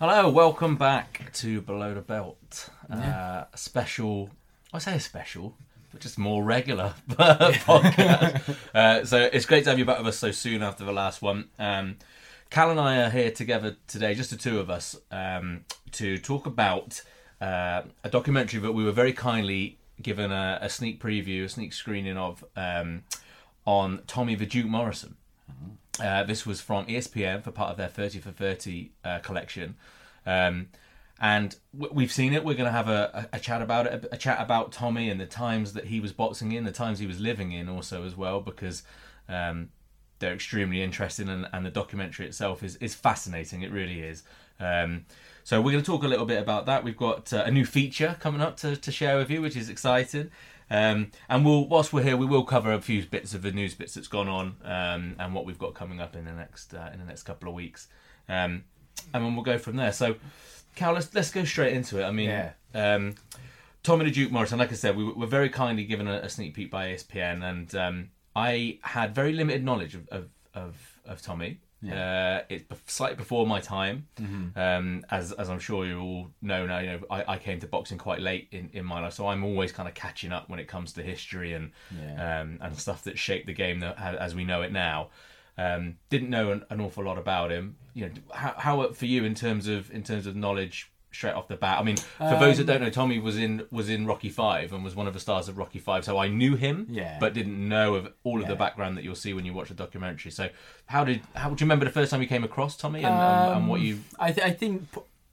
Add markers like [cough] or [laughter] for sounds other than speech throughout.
Hello, welcome back to Below the Belt. Uh, a special, I say a special, but just more regular [laughs] podcast. [laughs] uh, so it's great to have you back with us so soon after the last one. Um, Cal and I are here together today, just the two of us, um, to talk about uh, a documentary that we were very kindly given a, a sneak preview, a sneak screening of um, on Tommy the Duke Morrison. Uh, this was from ESPN for part of their 30 for 30 uh, collection. Um, and we've seen it. We're going to have a, a, a chat about it, a, a chat about Tommy and the times that he was boxing in, the times he was living in, also as well, because um, they're extremely interesting, and, and the documentary itself is, is fascinating. It really is. Um, so we're going to talk a little bit about that. We've got uh, a new feature coming up to, to share with you, which is exciting. Um, and we'll, whilst we're here, we will cover a few bits of the news bits that's gone on um, and what we've got coming up in the next uh, in the next couple of weeks, um, and then we'll go from there. So, Cal, let's let's go straight into it. I mean, Yeah. um, Tommy the Duke Morrison, like I said, we were very kindly given a, a sneak peek by ESPN, and um, I had very limited knowledge of of, of, of Tommy. Uh, it's slightly before my time, um, as as I'm sure you all know now. You know, I, I came to boxing quite late in, in my life, so I'm always kind of catching up when it comes to history and um, and stuff that shaped the game that, as we know it now. Um, didn't know an, an awful lot about him. You know, how, how for you in terms of in terms of knowledge straight off the bat? I mean, for um, those that don't know, Tommy was in was in Rocky Five and was one of the stars of Rocky Five, so I knew him, Yeah. but didn't know of all of the background that you'll see when you watch the documentary. So, how did how do you remember the first time you came across Tommy and, and, and what um, you? I, th- I think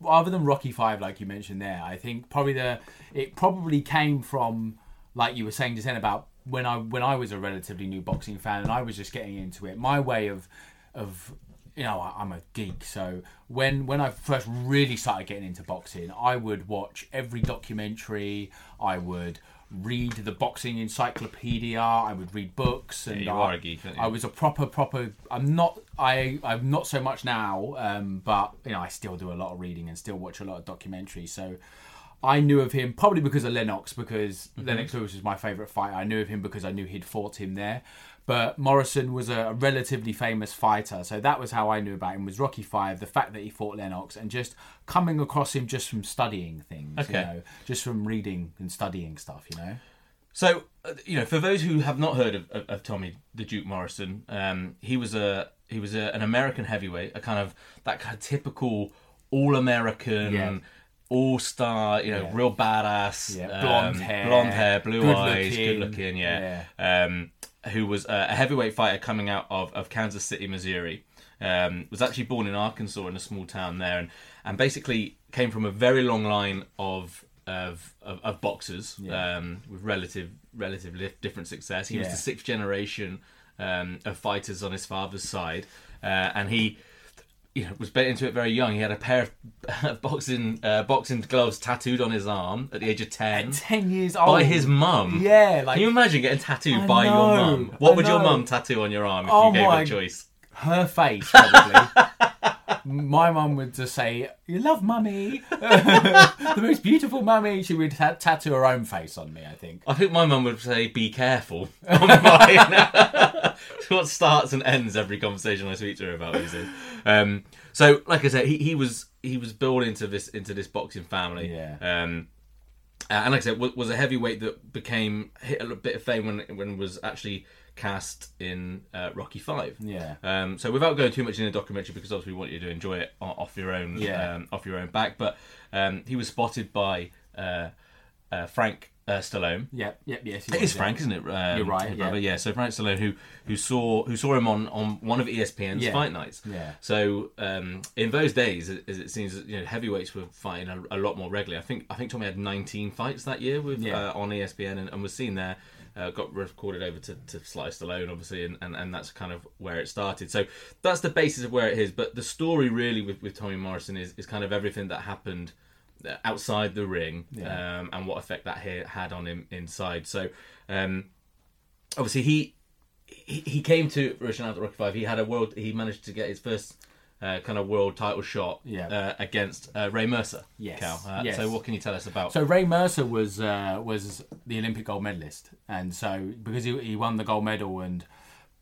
other than Rocky Five, like you mentioned there, I think probably the it probably came from like you were saying just then about when I when I was a relatively new boxing fan and I was just getting into it. My way of of you know I- I'm a geek, so when when I first really started getting into boxing, I would watch every documentary. I would read the boxing encyclopedia. I would read books, and you I- are a geek, aren't you? I was a proper proper i'm not i i'm not so much now um but you know i still do a lot of reading and still watch a lot of documentaries so i knew of him probably because of lennox because lennox lewis was my favorite fighter i knew of him because i knew he'd fought him there but morrison was a relatively famous fighter so that was how i knew about him was rocky 5 the fact that he fought lennox and just coming across him just from studying things Okay. you know just from reading and studying stuff you know So, uh, you know, for those who have not heard of, of, of Tommy the Duke Morrison, um, he was a he was a, an American heavyweight, a kind of that kind of typical all American. Yeah. All star, you know, Yeah. real badass, Yeah, um, blonde hair, blonde hair, blue good eyes, good looking, looking, yeah. Um, who was a heavyweight fighter coming out of, of Kansas City, Missouri. Um, was actually born in Arkansas in a small town there, and, and basically came from a very long line of of, of, of boxers um, with relative relative different success. He was the sixth generation um, of fighters on his father's side, uh, and he you know, was bent into it very young. He had a pair [laughs] of boxing uh, boxing gloves tattooed on his arm at the age of ten. [laughs] Ten years old By his mum. Yeah, like Can you imagine getting tattooed I by your mum? What I would your mum tattoo on your arm if Oh you gave her my- a choice? her face [laughs] probably. My mum would just say, "You love mummy, the most beautiful mummy." She would ta- tattoo her own face on me. I think. I think my mum would say, "Be careful." On mine. It's what starts and ends every conversation I speak to her about these things. Um, so, like I said, he, he was he was born into this into this boxing family. Yeah. Um, uh, and like I said, was, was a heavyweight that became hit a bit of fame when when was actually cast in uh, Rocky Five. Yeah. Um, so without going too much in the documentary, because obviously we want you to enjoy it off your own, Yeah. um, off your own back. But um, he was spotted by uh, uh, Frank uh, Stallone. Yep. Yep. Yes. It is. Frank, isn't it? Um, You're right, yeah. yeah. So Frank Stallone, who who saw who saw him on, on one of ESPN's Yeah. fight nights. Yeah. So um, in those days, as it seems, you know, heavyweights were fighting a, a lot more regularly. I think I think Tommy had 19 fights that year with Yeah. uh, on ESPN and, and was seen there. Uh, got recorded over to, to Sly Stallone, obviously, and, and, and that's kind of where it started. So that's the basis of where it is. But the story really with, with Tommy Morrison is, is kind of everything that happened outside the ring um, and what effect that had on him inside. So um, obviously he he, he came to Russian Out Rocky Five. He had a world. He managed to get his first uh, kind of world title shot Yeah. uh, against uh, Ray Mercer. Yes. Cal. Uh, Yes. So what can you tell us about? So Ray Mercer was uh, was the Olympic gold medalist, and so because he, he won the gold medal, and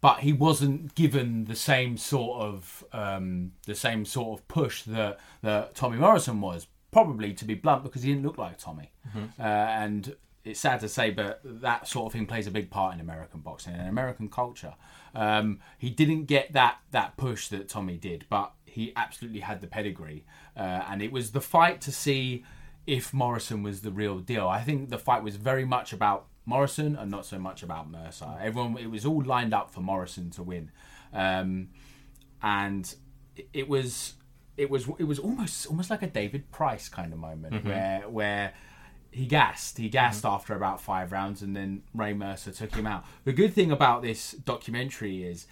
but he wasn't given the same sort of um, the same sort of push that that Tommy Morrison was. Probably to be blunt, because he didn't look like Tommy, uh, and it's sad to say, but that sort of thing plays a big part in American boxing and American culture. Um, he didn't get that that push that Tommy did, but he absolutely had the pedigree, uh, and it was the fight to see if Morrison was the real deal. I think the fight was very much about Morrison and not so much about Mercer. Everyone, it was all lined up for Morrison to win, um, and it was it was it was almost almost like a David Price kind of moment mm-hmm. where where he gassed. He gassed mm-hmm. after about five rounds, and then Ray Mercer took him out. The good thing about this documentary is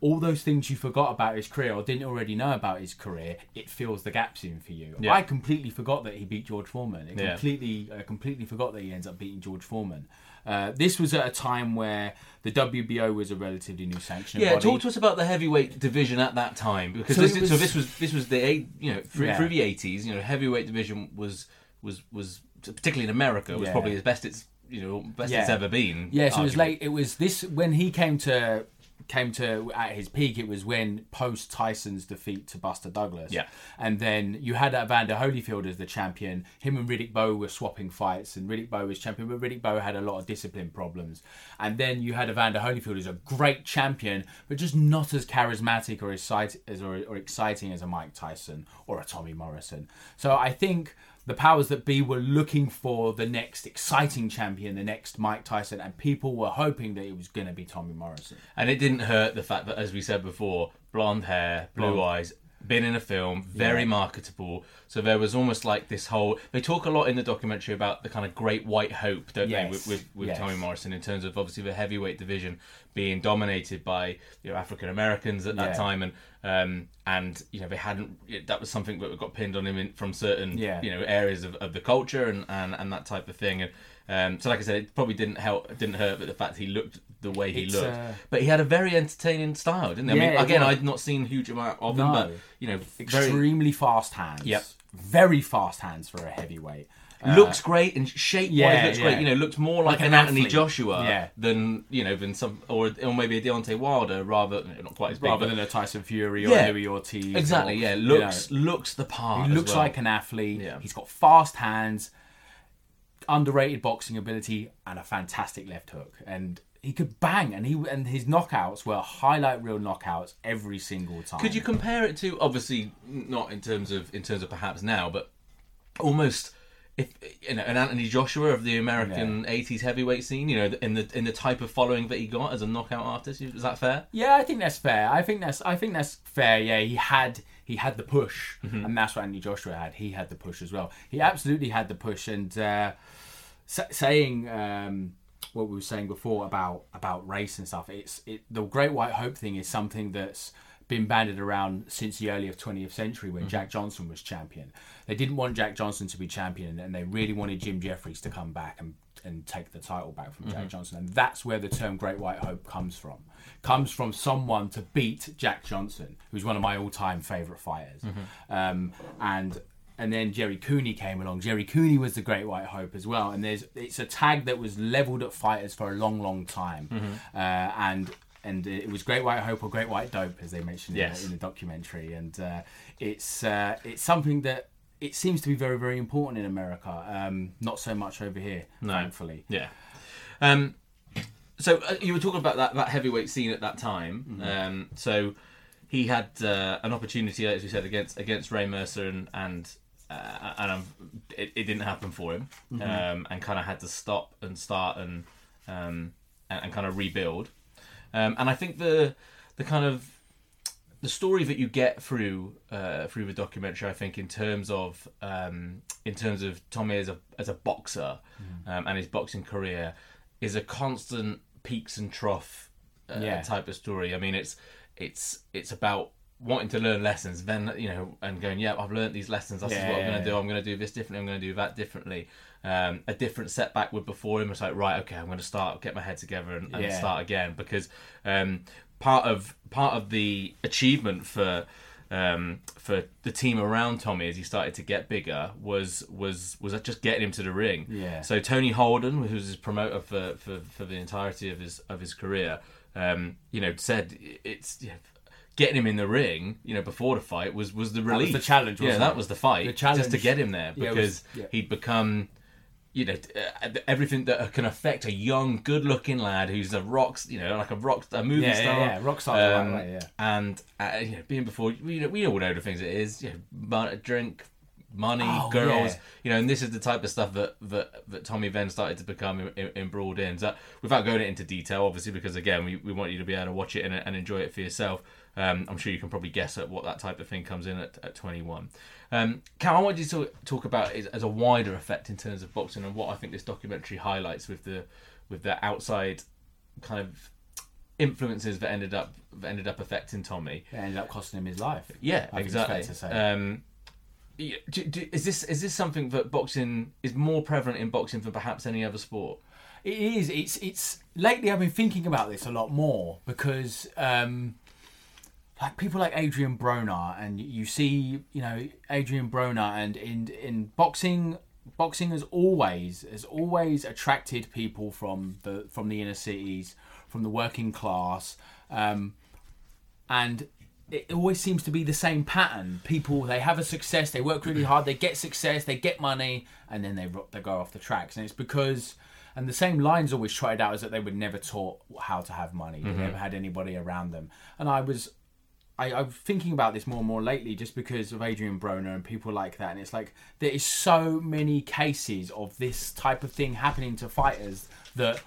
all those things you forgot about his career or didn't already know about his career. It fills the gaps in for you. Yeah. I completely forgot that he beat George Foreman. It Yeah. completely, I completely forgot that he ends up beating George Foreman. Uh, this was at a time where the WBO was a relatively new sanction. yeah, body. talk to us about the heavyweight division at that time because So this, is- so was- this was this was the eight you know through, Yeah. through the eighties you know heavyweight division was was was particularly in America was Yeah. probably the best it's you know best it's ever been. Yeah, so it was late. It was this when he came to came to at his peak. It was when post Tyson's defeat to Buster Douglas. Yeah. and then you had Evander Holyfield as the champion. Him and Riddick Bowe were swapping fights, and Riddick Bowe was champion, but Riddick Bowe had a lot of discipline problems. And then you had Evander Holyfield as a great champion, but just not as charismatic or excite- as or, or exciting as a Mike Tyson or a Tommy Morrison. So I think the powers that be were looking for the next exciting champion, the next Mike Tyson, and people were hoping that it was going to be Tommy Morrison. And it didn't hurt the fact that, as we said before, blonde hair, blue Blonde. eyes, been in a film, very Yeah. marketable. So there was almost like this whole. They talk a lot in the documentary about the kind of great white hope, don't Yes. they, with, with, with Yes. Tommy Morrison in terms of obviously the heavyweight division being dominated by you know African Americans at that Yeah. time, and um, and you know they hadn't. That was something that got pinned on him in, from certain Yeah. you know areas of, of the culture and, and, and that type of thing. And um, so, like I said, it probably didn't help, didn't hurt, but the fact he looked the way he It's, looked. uh, But he had a very entertaining style, didn't he? I Yeah, mean, again, was. I'd not seen a huge amount of him, but you know, very Extremely fast hands. Yep. Very fast hands for a heavyweight. looks great and shape wise yeah, looks yeah. great. You know, looks more like, Like an, an Anthony athlete. Joshua Yeah. than you know than some or or maybe a Deontay Wilder, rather not quite as big, Rather than a Tyson Fury or Yeah. Luis Ortiz. exactly. or, Yeah, you looks know. looks the part. He looks well. like an athlete. Yeah. He's got fast hands, underrated boxing ability, and a fantastic left hook. And he could bang, and he and his knockouts were highlight reel knockouts every single time. Could you compare it to obviously not in terms of in terms of perhaps now, but almost if you know an Anthony Joshua of the American '80s heavyweight scene, you know, in the in the type of following that he got as a knockout artist. Is that fair? Yeah, I think that's fair. I think that's I think that's fair. Yeah, he had he had the push, and that's what Anthony Joshua had. He had the push as well. He absolutely had the push, and uh, sa- saying um, what we were saying before about about race and stuff. It's it, the Great White Hope thing is something that's been banded around since the early of 20th century when Jack Johnson was champion. They didn't want Jack Johnson to be champion, and they really wanted Jim Jeffries to come back and and take the title back from Jack Johnson, and that's where the term Great White Hope comes from. Comes from someone to beat Jack Johnson, who's one of my all-time favorite fighters, um, and and then Jerry Cooney came along. Jerry Cooney was the Great White Hope as well, and there's it's a tag that was leveled at fighters for a long, long time, uh, and and it was Great White Hope or Great White Dope as they mentioned in Yes. the- in, the documentary, and uh, it's uh, it's something that it seems to be very, very important in America. Um, not so much over here, no. thankfully. Yeah. Um, so uh, you were talking about that, that heavyweight scene at that time. Um, so he had uh, an opportunity, as we said, against against Ray Mercer, and and uh, and it, it didn't happen for him, um, and kind of had to stop and start and um, and, and kind of rebuild. Um, and I think the the kind of the story that you get through uh, through the documentary, I think, in terms of um, in terms of Tommy as a as a boxer um, and his boxing career, is a constant peaks and trough uh, Yeah. type of story. I mean, it's it's it's about wanting to learn lessons, then you know, and going, yeah, I've learned these lessons. This is Yeah, what I'm going to do. I'm going to do this differently. I'm going to do that differently. Um, a different setback would before him. It's like, right, okay, I'm going to start, get my head together, and, and Yeah. start again because um, part of part of the achievement for um, for the team around Tommy as he started to get bigger was was was just getting him to the ring. Yeah. So Tony Holden, who was his promoter for, for, for the entirety of his of his career, um, you know, said it's yeah, getting him in the ring, you know, before the fight was was the was the challenge, Yeah, that it? was the fight. The challenge just to get him there Yeah, because was- yeah. he'd become you know uh, everything that can affect a young good-looking lad who's a rock you know like a rock a movie Yeah, yeah, star yeah, rock star, um, right, yeah. and uh, you know being before we know, we all know the things it is you know drink money Oh, girls yeah. you know and this is the type of stuff that that, that Tommy then started to become em- em- embroiled in so without going into detail obviously because again we, we want you to be able to watch it and, and enjoy it for yourself um, I'm sure you can probably guess at what that type of thing comes in at, at 21 um, Cal I want you to talk about it as a wider effect in terms of boxing and what I think this documentary highlights with the with the outside kind of influences that ended up that ended up affecting Tommy It ended up costing him his life. yeah, I think it's fair exactly. to say. Um, do, do, is this is this something that boxing is more prevalent in boxing than perhaps any other sport? It is. It's. It's. Lately, I've been thinking about this a lot more because, um, like people like Adrian Broner, and you see, you know, Adrian Broner, and in in boxing, boxing has always has always attracted people from the from the inner cities, from the working class, um, and it always seems to be the same pattern. People they have a success, they work really hard, they get success, they get money, and then they they go off the tracks. And it's because, and the same lines always tried out is that they were never taught how to have money. They never had anybody around them. And I was, I, I'm thinking about this more and more lately, just because of Adrian Broner and people like that. And it's like there is so many cases of this type of thing happening to fighters that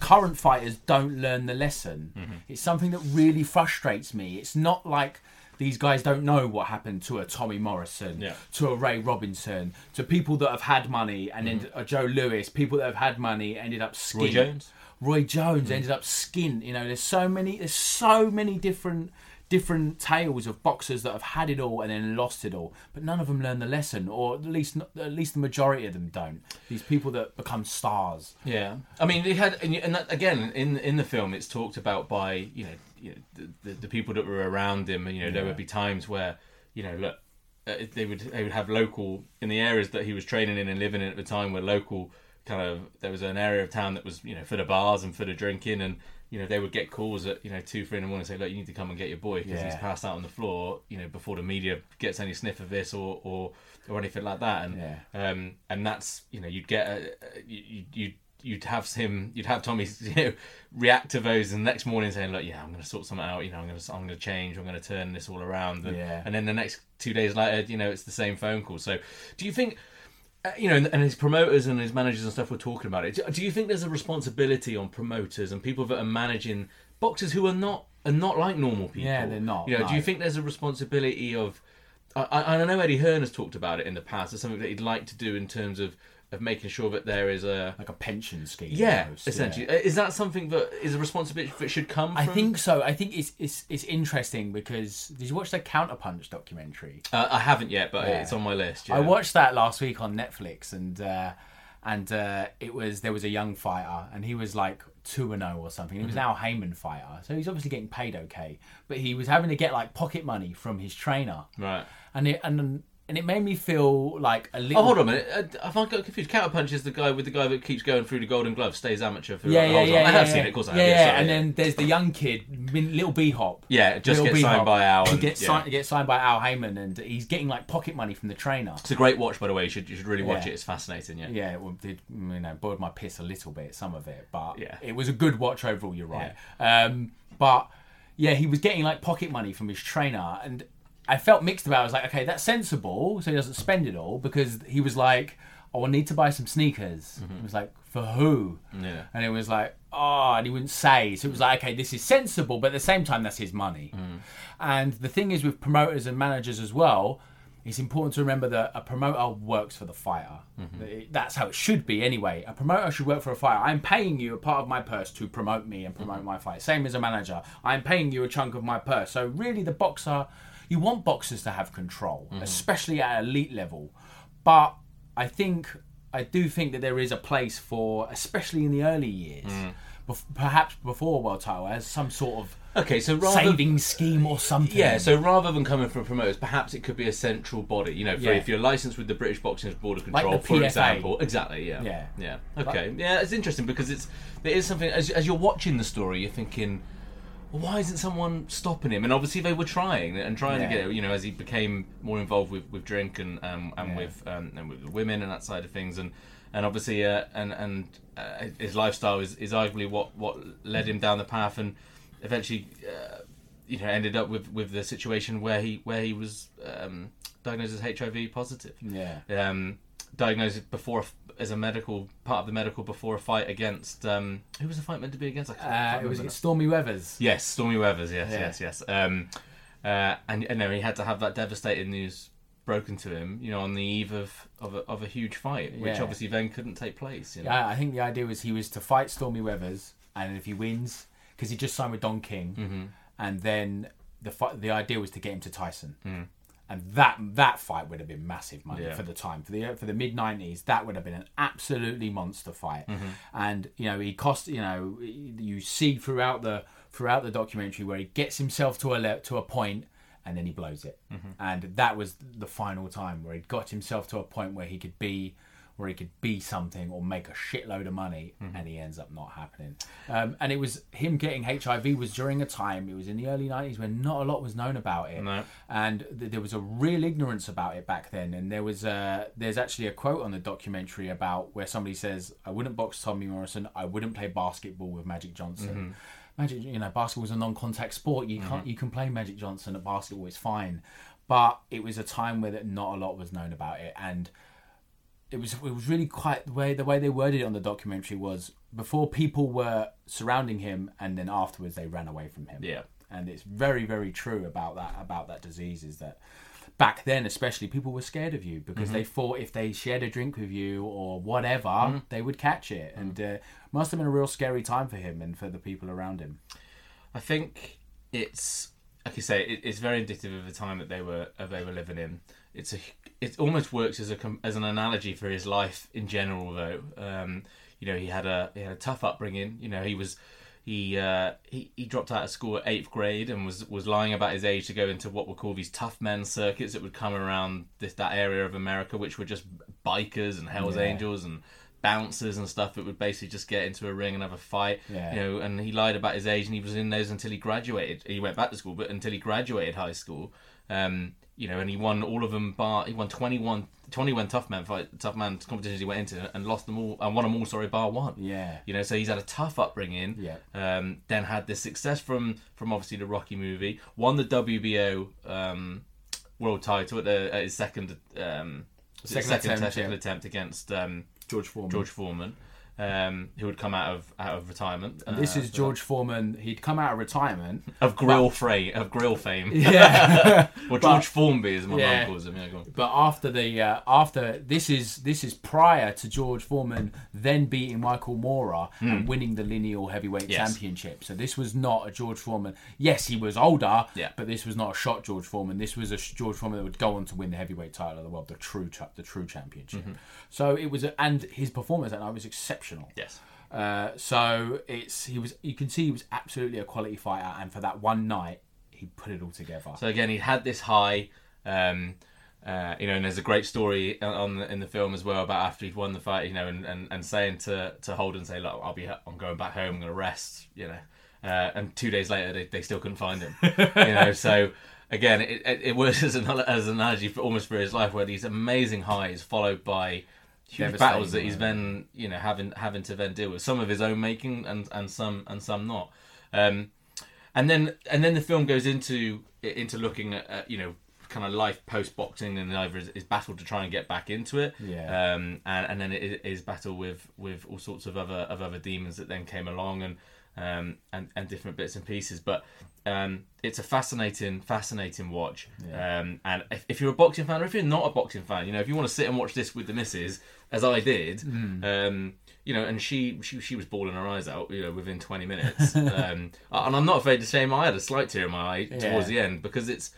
current fighters don't learn the lesson. Mm-hmm. It's something that really frustrates me. It's not like these guys don't know what happened to a Tommy Morrison, Yeah. to a Ray Robinson, to people that have had money and then a mm-hmm. uh, Joe Louis, people that have had money ended up skinned. Roy Jones? Roy Jones mm-hmm. ended up skinned. You know, there's so many there's so many different different tales of boxers that have had it all and then lost it all, but none of them learn the lesson, or at least at least the majority of them don't. These people that become stars. Yeah, I mean, they had, and, that, again, in in the film, it's talked about by you know, you know the, the, the people that were around him. And, you know, there would be times where you know, look, uh, they would they would have local in the areas that he was training in and living in at the time, where local kind of there was an area of town that was you know for the bars and for the drinking and. You know, they would get calls at you know two, three in the morning and say, "Look, you need to come and get your boy because he's passed out on the floor." You know, before the media gets any sniff of this or or, or anything like that. And Yeah. um, and that's you know you'd get a, you you you'd have him you'd have Tommy [laughs] you know react to those and the next morning saying look yeah I'm going to sort something out you know I'm going to I'm going to change I'm going to turn this all around and, Yeah. and then the next two days later you know it's the same phone call so do you think Uh, you know, and, his promoters and his managers and stuff were talking about it. Do, you think there's a responsibility on promoters and people that are managing boxers who are not are not like normal people? Yeah, they're not, You know, do you think there's a responsibility of? I, I I know Eddie Hearn has talked about it in the past. It's something that he'd like to do in terms of of making sure that there is a like a pension scheme. yeah, almost, essentially. Uh, Is that something that is a responsibility that should come? I think so. I think it's it's it's interesting because did you watch the Counterpunch documentary? uh, I haven't yet, but Yeah. it's on my list. I watched that last week on Netflix, and uh, and uh, it was there was a young fighter, and he was like two and zero or something. He was Mm-hmm. now Haymon fighter, so he's obviously getting paid okay, but he was having to get like pocket money from his trainer, right. and it and and it made me feel like a little. Oh, hold on a minute. Uh, I find got confused. Counterpunch is the guy with the guy that keeps going through the Golden Glove, stays amateur for Yeah, the yeah, whole yeah, time. I have yeah, seen it, of course I yeah, have. yeah, sorry, and then there's the young kid, little B Hop. Yeah, just Little gets B-Hop. signed by Al He and- gets yeah. signed, gets signed by Al Haymon, and he's getting like pocket money from the trainer. It's a great watch, by the way. You should, you should really watch Yeah. it. It's fascinating, yeah. Yeah, it did you know boiled my piss a little bit, some of it, but Yeah. it was a good watch overall. You're right, um, but yeah, he was getting like pocket money from his trainer, and I felt mixed about. it. I was like, okay, that's sensible, so he doesn't spend it all because he was like, oh, I need to buy some sneakers. It was like, for who? Mm-hmm. Yeah. and it was like, oh, and he wouldn't say. So it was like, okay, this is sensible, but at the same time, that's his money. Mm. And the thing is with promoters and managers as well, it's important to remember that a promoter works for the fighter. Mm-hmm. That's how it should be anyway. A promoter should work for a fighter. I'm paying you a part of my purse to promote me and promote Mm-hmm. my fight. Same as a manager. I'm paying you a chunk of my purse. So really, the boxer, you want boxers to have control, Mm-hmm. especially at elite level. But I think I do think that there is a place for, especially in the early years, Mm. bef- perhaps before world title, as some sort of Okay, so rather saving scheme or something. Yeah, so rather than coming from promoters, perhaps it could be a central body. You know, for Yeah. if you're licensed with the British Boxing Board of Like Control, the for example. Exactly. Yeah. Yeah. Yeah. Okay. yeah, it's interesting because it's there is something as as you're watching the story, you're thinking. Why isn't someone stopping him? And obviously they were trying and trying Yeah. to get you know as he became more involved with, with drink and um, and Yeah. with um, and with the women and that side of things and and obviously uh, and and uh, his lifestyle is, is arguably what what led him down the path and eventually uh, you know ended up with with the situation where he where he was um, diagnosed as HIV positive. Yeah. Um, diagnosed before as a medical part of the medical before a fight against um, who was the fight meant to be against? I can't- Uh, can't it was now. Stormy Weathers. Yes, Stormy Weathers. Yes, Yeah. yes, yes. Um, uh, and and no, he had to have that devastating news broken to him, you know, on the eve of of a, of a huge fight, which Yeah. obviously then couldn't take place. You know? Yeah, I think the idea was he was to fight Stormy Weathers, and if he wins, because he just signed with Don King, Mm-hmm. and then the fight, the idea was to get him to Tyson, Mm. And that that fight would have been massive money Yeah. for the time for the for the mid nineties. That would have been an absolutely monster fight, Mm-hmm. and you know he cost you know you see throughout the throughout the documentary where he gets himself to a le- to a. And then he blows it, Mm-hmm. and that was the final time where he got himself to a point where he could be where he could be something or make a shitload of money, Mm-hmm. and he ends up not happening. Um, and it was him getting HIV was during a time. It was in the early '90s when not a lot was known about it, No. and th- there was a real ignorance about it back then. And there was a there's actually a quote on the documentary about where somebody says, "I wouldn't box Tommy Morrison. I wouldn't play basketball with Magic Johnson." Mm-hmm. Magic, you know, basketball is a non-contact sport. You can't, you can play Magic Johnson at basketball. It's fine, but it was a time where that not a lot was known about it, and it was it was really quite the way the way they worded it on the documentary was before people were surrounding him, and then afterwards they ran away from him. Yeah. and it's very very true about that about that disease is that back then especially people were scared of you because mm-hmm. they thought if they shared a drink with you or whatever mm-hmm. they would catch it and mm-hmm. uh, must have been a real scary time for him and for the people around him I think it's like you say, it, it's very indicative of the time that they were they were living in. It's a it almost works as a as an analogy for his life in general, though. Um, you know, he had a he had a tough upbringing. You know, he was he uh, he he dropped out of school at eighth grade and was was lying about his age to go into what were called these tough men circuits that would come around this that area of America, which were just bikers and Hell's Yeah. Angels and bouncers and stuff that would basically just get into a ring and have a fight. Yeah. You know, and he lied about his age and he was in those until he graduated. He went back to school, but until he graduated high school, um, you know, and he won all of them. Bar he won 21, 21 tough man fight, tough man competitions he went into and lost them all and won them all. Sorry, bar one. Yeah. You know, so he's had a tough upbringing. Yeah. Um, then had this success from from obviously the Rocky movie. Won the WBO um, world title at, the, at his second um, Second second attempt, second yeah. attempt against um, George Foreman. George Foreman, um, who had come out of out of retirement. And this uh, is George Foreman. He'd come out of retirement. [laughs] of grill fray of grill fame. [laughs] Yeah. [laughs] But- George Formby, as my Yeah. mum calls him. Yeah. But after the uh, after this is this is prior to George Foreman then beating Michael Moorer and winning the lineal heavyweight Hmm. Yes. championship. So this was not a George Foreman. Yes, he was older, Yeah. but this was not a shot George Foreman. This was a George Foreman that would go on to win the heavyweight title of the world, the true the true championship. Mm-hmm. So it was, a, and his performance that night was exceptional. Yes. Uh, so it's he was you can see he was absolutely a quality fighter, and for that one night he put it all together. So again, he had this high, um, uh, you know, and there's a great story on the, in the film as well about after he'd won the fight, you know, and, and, and saying to to Holden, say, look, I'll be, I'm going back home, I'm going to rest, you know, uh, and two days later they, they still couldn't find him, [laughs] you know, so. Again, it, it, it was [laughs] as an, as an analogy for almost for his life, where these amazing highs followed by huge battles that he's yeah. then you know having having to then deal with, some of his own making and and some and some not. Um, and then and then the film goes into into looking at, at you know kind of life post boxing and either his, his battle to try and get back into it Yeah. um and, and then it, his battle with with all sorts of other of other demons that then came along and um and and different bits and pieces but um it's a fascinating fascinating watch um and if, if you're a boxing fan or if you're not a boxing fan you know if you want to sit and watch this with the missus as i did um you know, and she, she she was bawling her eyes out, you know, within twenty minutes. [laughs] um, and I'm not afraid to say, I had a slight tear in my eye towards the end because it's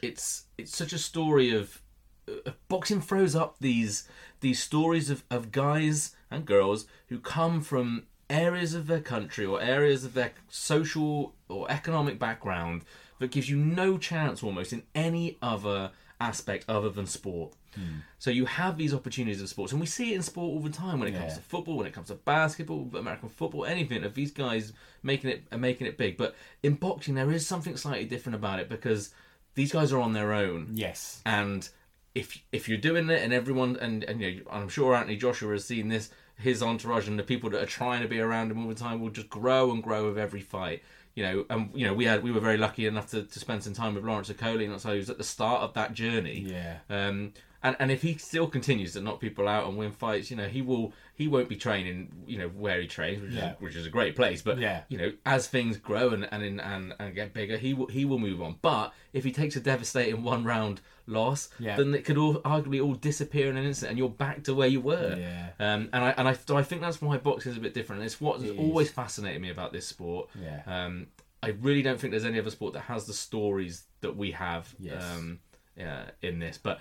it's it's such a story of uh, boxing throws up these these stories of, of guys and girls who come from areas of their country or areas of their social or economic background that gives you no chance almost in any other aspect other than sport. Hmm. So you have these opportunities in sports, and we see it in sport all the time when it comes to football, when it comes to basketball, American football, anything of these guys making it making it big. But in boxing, there is something slightly different about it because these guys are on their own. Yes, and if if you're doing it and everyone and and you know, I'm sure Anthony Joshua has seen this his entourage and the people that are trying to be around him all the time will just grow and grow with every fight you know and you know we had we were very lucky enough to, to spend some time with Lawrence Okoli and so he was at the start of that journey Yeah. um and, and if he still continues to knock people out and win fights, you know, he will he won't be training, you know, where he trains, which, Yeah. is, which is a great place. But Yeah. you know, as things grow and and, and and get bigger, he will he will move on. But if he takes a devastating one round loss, Yeah. then it could all arguably all disappear in an instant, and you're back to where you were. Yeah. Um, and I and I, I think that's why boxing is a bit different. It's what has always fascinated me about this sport. Yeah. Um, I really don't think there's any other sport that has the stories that we have. Yes. Um, yeah, in this, but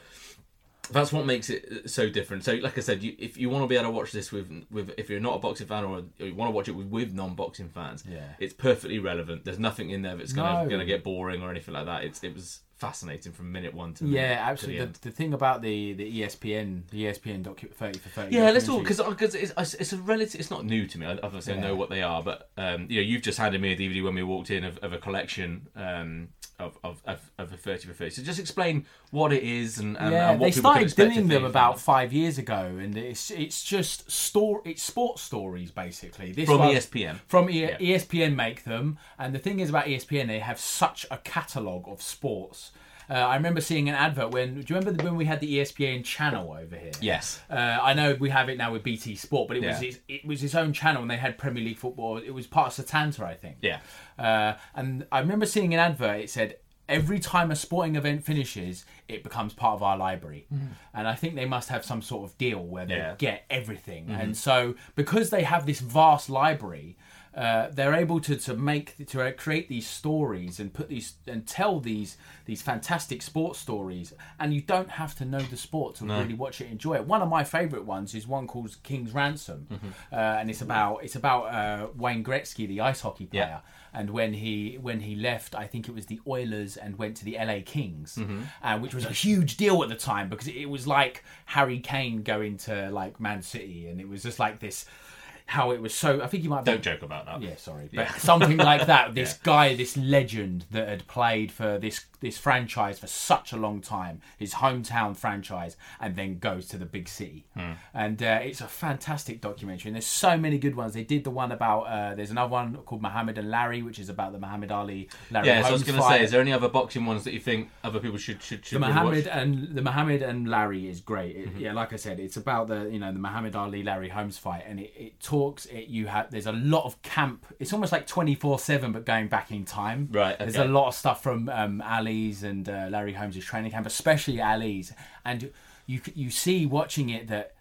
that's what makes it so different. So, like I said, you, if you want to be able to watch this with, with if you're not a boxing fan or you want to watch it with, with non-boxing fans, Yeah. it's perfectly relevant. There's nothing in there that's gonna gonna get boring or anything like that. It's it was fascinating from minute one to yeah, minute, to absolutely. the The, end. the thing about the the ESPN, the ESPN docu- thirty for thirty. Yeah, let's talk documentary- because it's, it's a relative. It's not new to me. I obviously I know what they are, but um, you know, you've just handed me a DVD when we walked in of, of a collection um, of, of, of of a thirty for thirty. So just explain what it is and, and, yeah, and what they started to doing them about five years ago, and it's it's just store it's sports stories basically. This From one- ESPN. From e- Yeah. ESPN make them, and the thing is about ESPN, they have such a catalogue of sports. Uh, I remember seeing an advert when. Do you remember when we had the ESPN channel over here? Yes. Uh, I know we have it now with BT Sport, but it was its, it was its own channel, and they had Premier League football. It was part of Setanta, I think. Yeah. Uh, and I remember seeing an advert. It said every time a sporting event finishes, it becomes part of our library. And I think they must have some sort of deal where they Yeah. get everything. And so because they have this vast library. Uh, they're able to, to make to create these stories and put these and tell these these fantastic sports stories. And you don't have to know the sport to really watch it and enjoy it. One of my favorite ones is one called King's Ransom. Uh, and it's about it's about uh, Wayne Gretzky the ice hockey player. Yeah. and when he when he left, I think it was the Oilers and went to the LA Kings, uh, which was a huge deal at the time because it was like Harry Kane going to like Man City, and it was just like this. How it was so. I think you might Don't joke about that. yeah, sorry, but something like that. [laughs] This guy, this legend that had played for this this franchise for such a long time, his hometown franchise, and then goes to the big city. Hmm. And uh, it's a fantastic documentary. And there's so many good ones. They did the one about uh, there's another one called Muhammad and Larry, which is about the Muhammad Ali Larry Yeah, so I was going to say, is there any other boxing ones that you think other people should should should the really Muhammad watch? and the Muhammad and Larry is great. It, Mm-hmm. Yeah, like I said, it's about the you know the Muhammad Ali Larry Holmes fight, and it, it talks. It you have there's a lot of camp. It's almost like twenty four seven, but going back in time. Right, There's a lot of stuff from um, Ali's and uh, Larry Holmes' training camp, especially Ali's, and you you see watching it that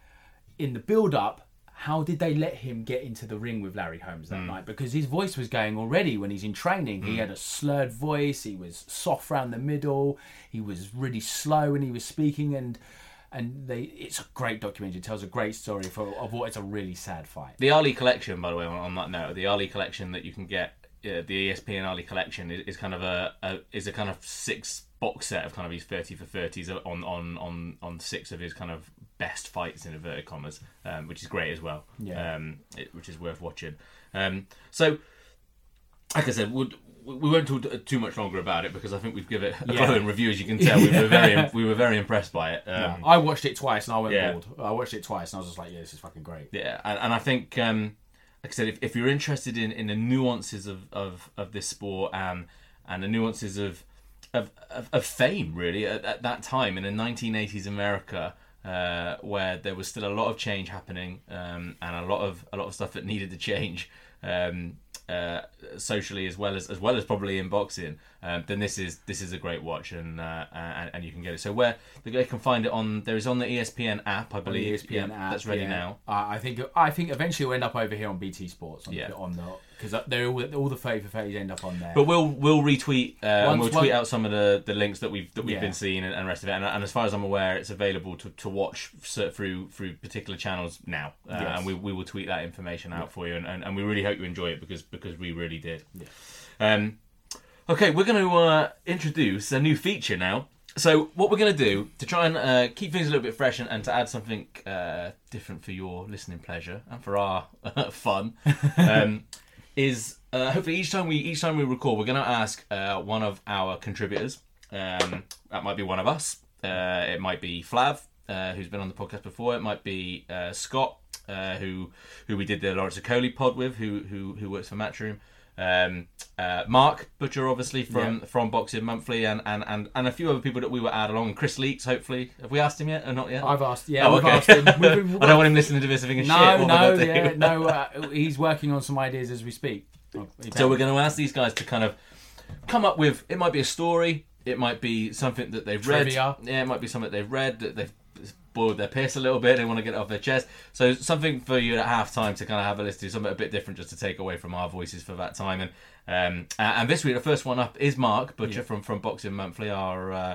in the build up. How did they let him get into the ring with Larry Holmes that night? Because his voice was going already when he's in training. He had a slurred voice. He was soft around the middle. He was really slow when he was speaking, and and they. It's a great documentary. It tells a great story for of what is a really sad fight. The Ali collection, by the way, on, on that note, the Ali collection that you can get, uh, the ESPN Ali collection is, is kind of a, a is a kind of six box set of kind of his thirty for thirties on on on on six of his kind of best fights in inverted commas, um, which is great as well. Yeah. Um, it, which is worth watching. Um, so, like I said, would we won't talk too much longer about it because I think we've given it a Yeah. glowing review. As you can tell, we were very [laughs] we were very impressed by it. Um, I watched it twice and I went yeah. bored. I watched it twice and I was just like, yeah, this is fucking great. Yeah, and, and I think, um, like I said, if, if you're interested in, in the nuances of, of, of this sport and and the nuances of of, of, of fame, really, at, at that time in the 1980s America, uh, where there was still a lot of change happening um, and a lot of a lot of stuff that needed to change. Um, uh, socially as well as as well as probably in boxing, um, then this is this is a great watch and, uh, and and you can get it. So where they can find it on there is on the ESPN app, I On the believe. ESPN Yeah, app, that's ready yeah. now. Uh, I think I think eventually it'll end up over here on BT Sports. On, Yeah. on the because they're all, all the thirty for thirties end up on there. But we'll we'll retweet uh, and we'll tweet once- out some of the, the links that we've that we've Yeah. been seeing and, and rest of it. And, and as far as I'm aware, it's available to, to watch through through particular channels now. Uh, Yes. And we, we will tweet that information out for you. And, and, and we really hope you enjoy it because because we really did. Um, okay, we're going to uh, introduce a new feature now. So what we're going to do to try and uh, keep things a little bit fresh and, and to add something uh, different for your listening pleasure and for our fun [laughs] um, is uh, hopefully each time we each time we record we're going to ask uh, one of our contributors. Um, that might be one of us. Uh, it might be Flav, uh, who's been on the podcast before. It might be uh, Scott, uh, who who we did the Lawrence Okoli pod with, who who who works for Matchroom. Um, uh, Mark Butcher, obviously from from Boxing Monthly, and, and, and, and a few other people that we will add along. Chris Leaks, hopefully. Have we asked him yet or not yet? I've asked. Yeah, Oh, we've okay. asked him. [laughs] We've been- I don't want him listening to this and thinking, shit, no, have no, yeah, no. [laughs] Uh, he's working on some ideas as we speak. So we're going to ask these guys to kind of come up with. It might be a story. It might be something that they've Trivia. read. Yeah, it might be something they've read that they've boiled their piss a little bit. They want to get it off their chest. So something for you at half time to kind of have a listen to something a bit different, just to take away from our voices for that time. And um, and this week the first one up is Mark Butcher from from Boxing Monthly, our. Uh,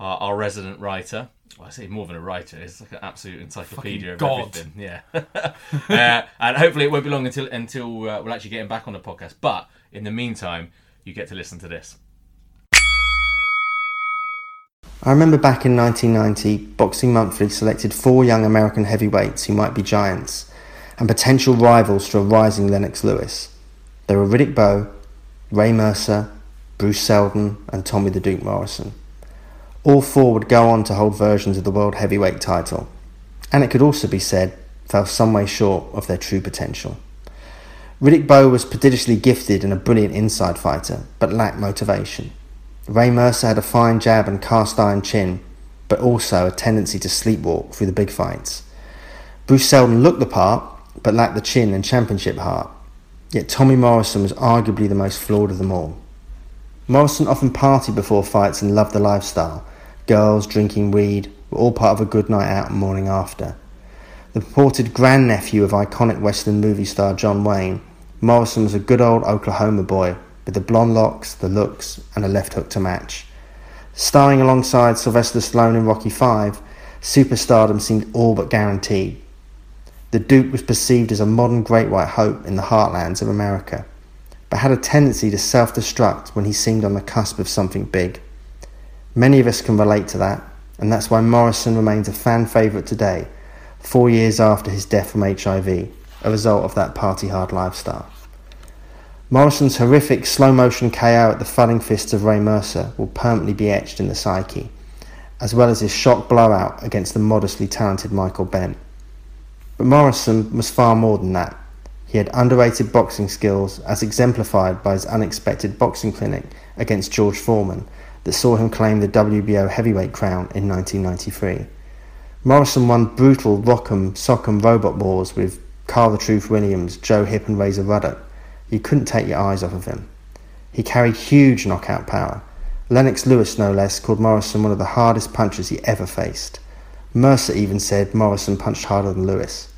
our, our resident writer. Well, I say more than a writer; it's like an absolute encyclopedia Fucking of God. everything. Yeah, [laughs] uh, and hopefully it won't be long until until uh, we'll actually get him back on the podcast. But in the meantime, you get to listen to this. I remember back in 1990, Boxing Monthly selected four young American heavyweights who might be giants and potential rivals to a rising Lennox Lewis. They were Riddick Bowe, Ray Mercer, Bruce Seldon, and Tommy the Duke Morrison. All four would go on to hold versions of the world heavyweight title, and it could also be said fell some way short of their true potential. Riddick Bowe was prodigiously gifted and a brilliant inside fighter, but lacked motivation. Ray Mercer had a fine jab and cast iron chin, but also a tendency to sleepwalk through the big fights. Bruce Seldon looked the part, but lacked the chin and championship heart. Yet Tommy Morrison was arguably the most flawed of them all. Morrison often partied before fights and loved the lifestyle. Girls, drinking weed, were all part of a good night out and morning after. The purported grandnephew of iconic Western movie star John Wayne, Morrison was a good old Oklahoma boy with the blonde locks, the looks, and a left hook to match. Starring alongside Sylvester Stallone in Rocky V, superstardom seemed all but guaranteed. The Duke was perceived as a modern great white hope in the heartlands of America, but had a tendency to self destruct when he seemed on the cusp of something big. Many of us can relate to that, and that's why Morrison remains a fan favourite today, four years after his death from HIV, a result of that party hard lifestyle. Morrison's horrific slow motion KO at the thudding fists of Ray Mercer will permanently be etched in the psyche, as well as his shock blowout against the modestly talented Michael Bentt. But Morrison was far more than that. He had underrated boxing skills, as exemplified by his unexpected boxing clinic against George Foreman that saw him claim the WBO heavyweight crown in 1993. Morrison won brutal rock'em sock'em robot wars with Carl the Truth Williams, Joe Hipp, and Razor Ruddock. You couldn't take your eyes off of him. He carried huge knockout power. Lennox Lewis, no less, called Morrison one of the hardest punchers he ever faced. Mercer even said Morrison punched harder than Lewis.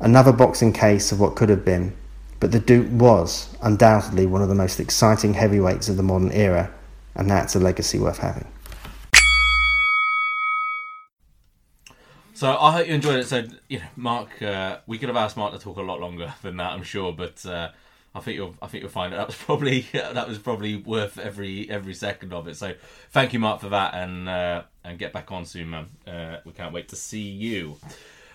Another boxing case of what could have been, but the Duke was undoubtedly one of the most exciting heavyweights of the modern era, and that's a legacy worth having. So I hope you enjoyed it. So you know, Mark, uh, we could have asked Mark to talk a lot longer than that, I'm sure, but uh, I think you'll I think you'll find it. That was probably [laughs] that was probably worth every every second of it. So thank you, Mark, for that, and uh, and get back on soon, man. Uh, we can't wait to see you.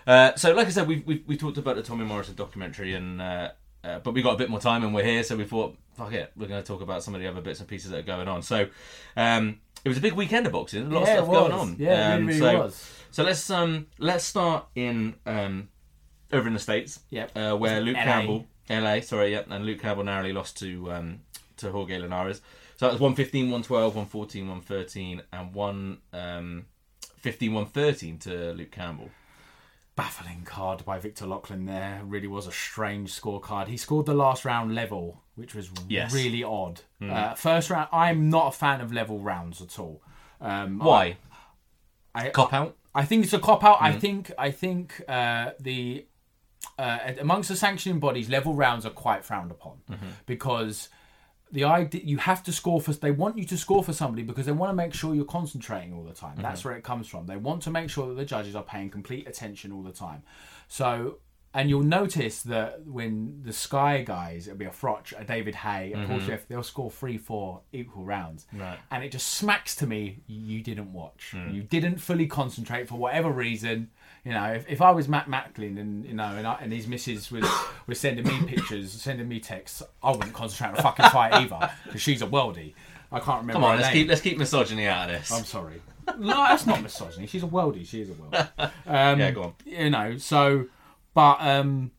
Uh, so, like I said, we've, we we talked about the Tommy Morrison documentary, and uh, uh, but we got a bit more time, and we're here, so we thought, fuck it, we're going to talk about some of the other bits and pieces that are going on. So, um, it was a big weekend of boxing, a lot Yeah, of it stuff going on. Yeah, it um, really, so, was. So let's um let's start in um over in the states. Yep. Uh, where Luke LA. Campbell, LA, sorry, yeah, and Luke Campbell narrowly lost to um to Jorge Linares. So that was 115, 112, 114, 113, and one um 15, 113 to Luke Campbell. baffling card by Victor Loughlin there. Really was a strange scorecard. He scored the last round level, which was Yes. really odd. Uh, first round, I'm not a fan of level rounds at all. Um, Why? I, Cop out? I think it's a cop out. I think I think uh, the uh, amongst the sanctioning bodies, level rounds are quite frowned upon because the idea you have to score for. They want you to score for somebody because they want to make sure you're concentrating all the time. That's where it comes from. They want to make sure that the judges are paying complete attention all the time. So. And you'll notice that when the Sky guys, it'll be a Froch, a David Haye, a Paul Smith, they'll score three, four equal rounds. Right. And it just smacks to me, you didn't watch. You didn't fully concentrate for whatever reason. You know, if, if I was Matt Macklin and you know, and, I, and his missus was was sending me pictures, sending me texts, I wouldn't concentrate on a fucking fight either because she's a worldie. I can't remember. Come on, let's name. keep let's keep misogyny out of this. I'm sorry. No, that's not misogyny. She's a worldie. She is a worldie. [laughs] Um, yeah, go on. You know, so, but um,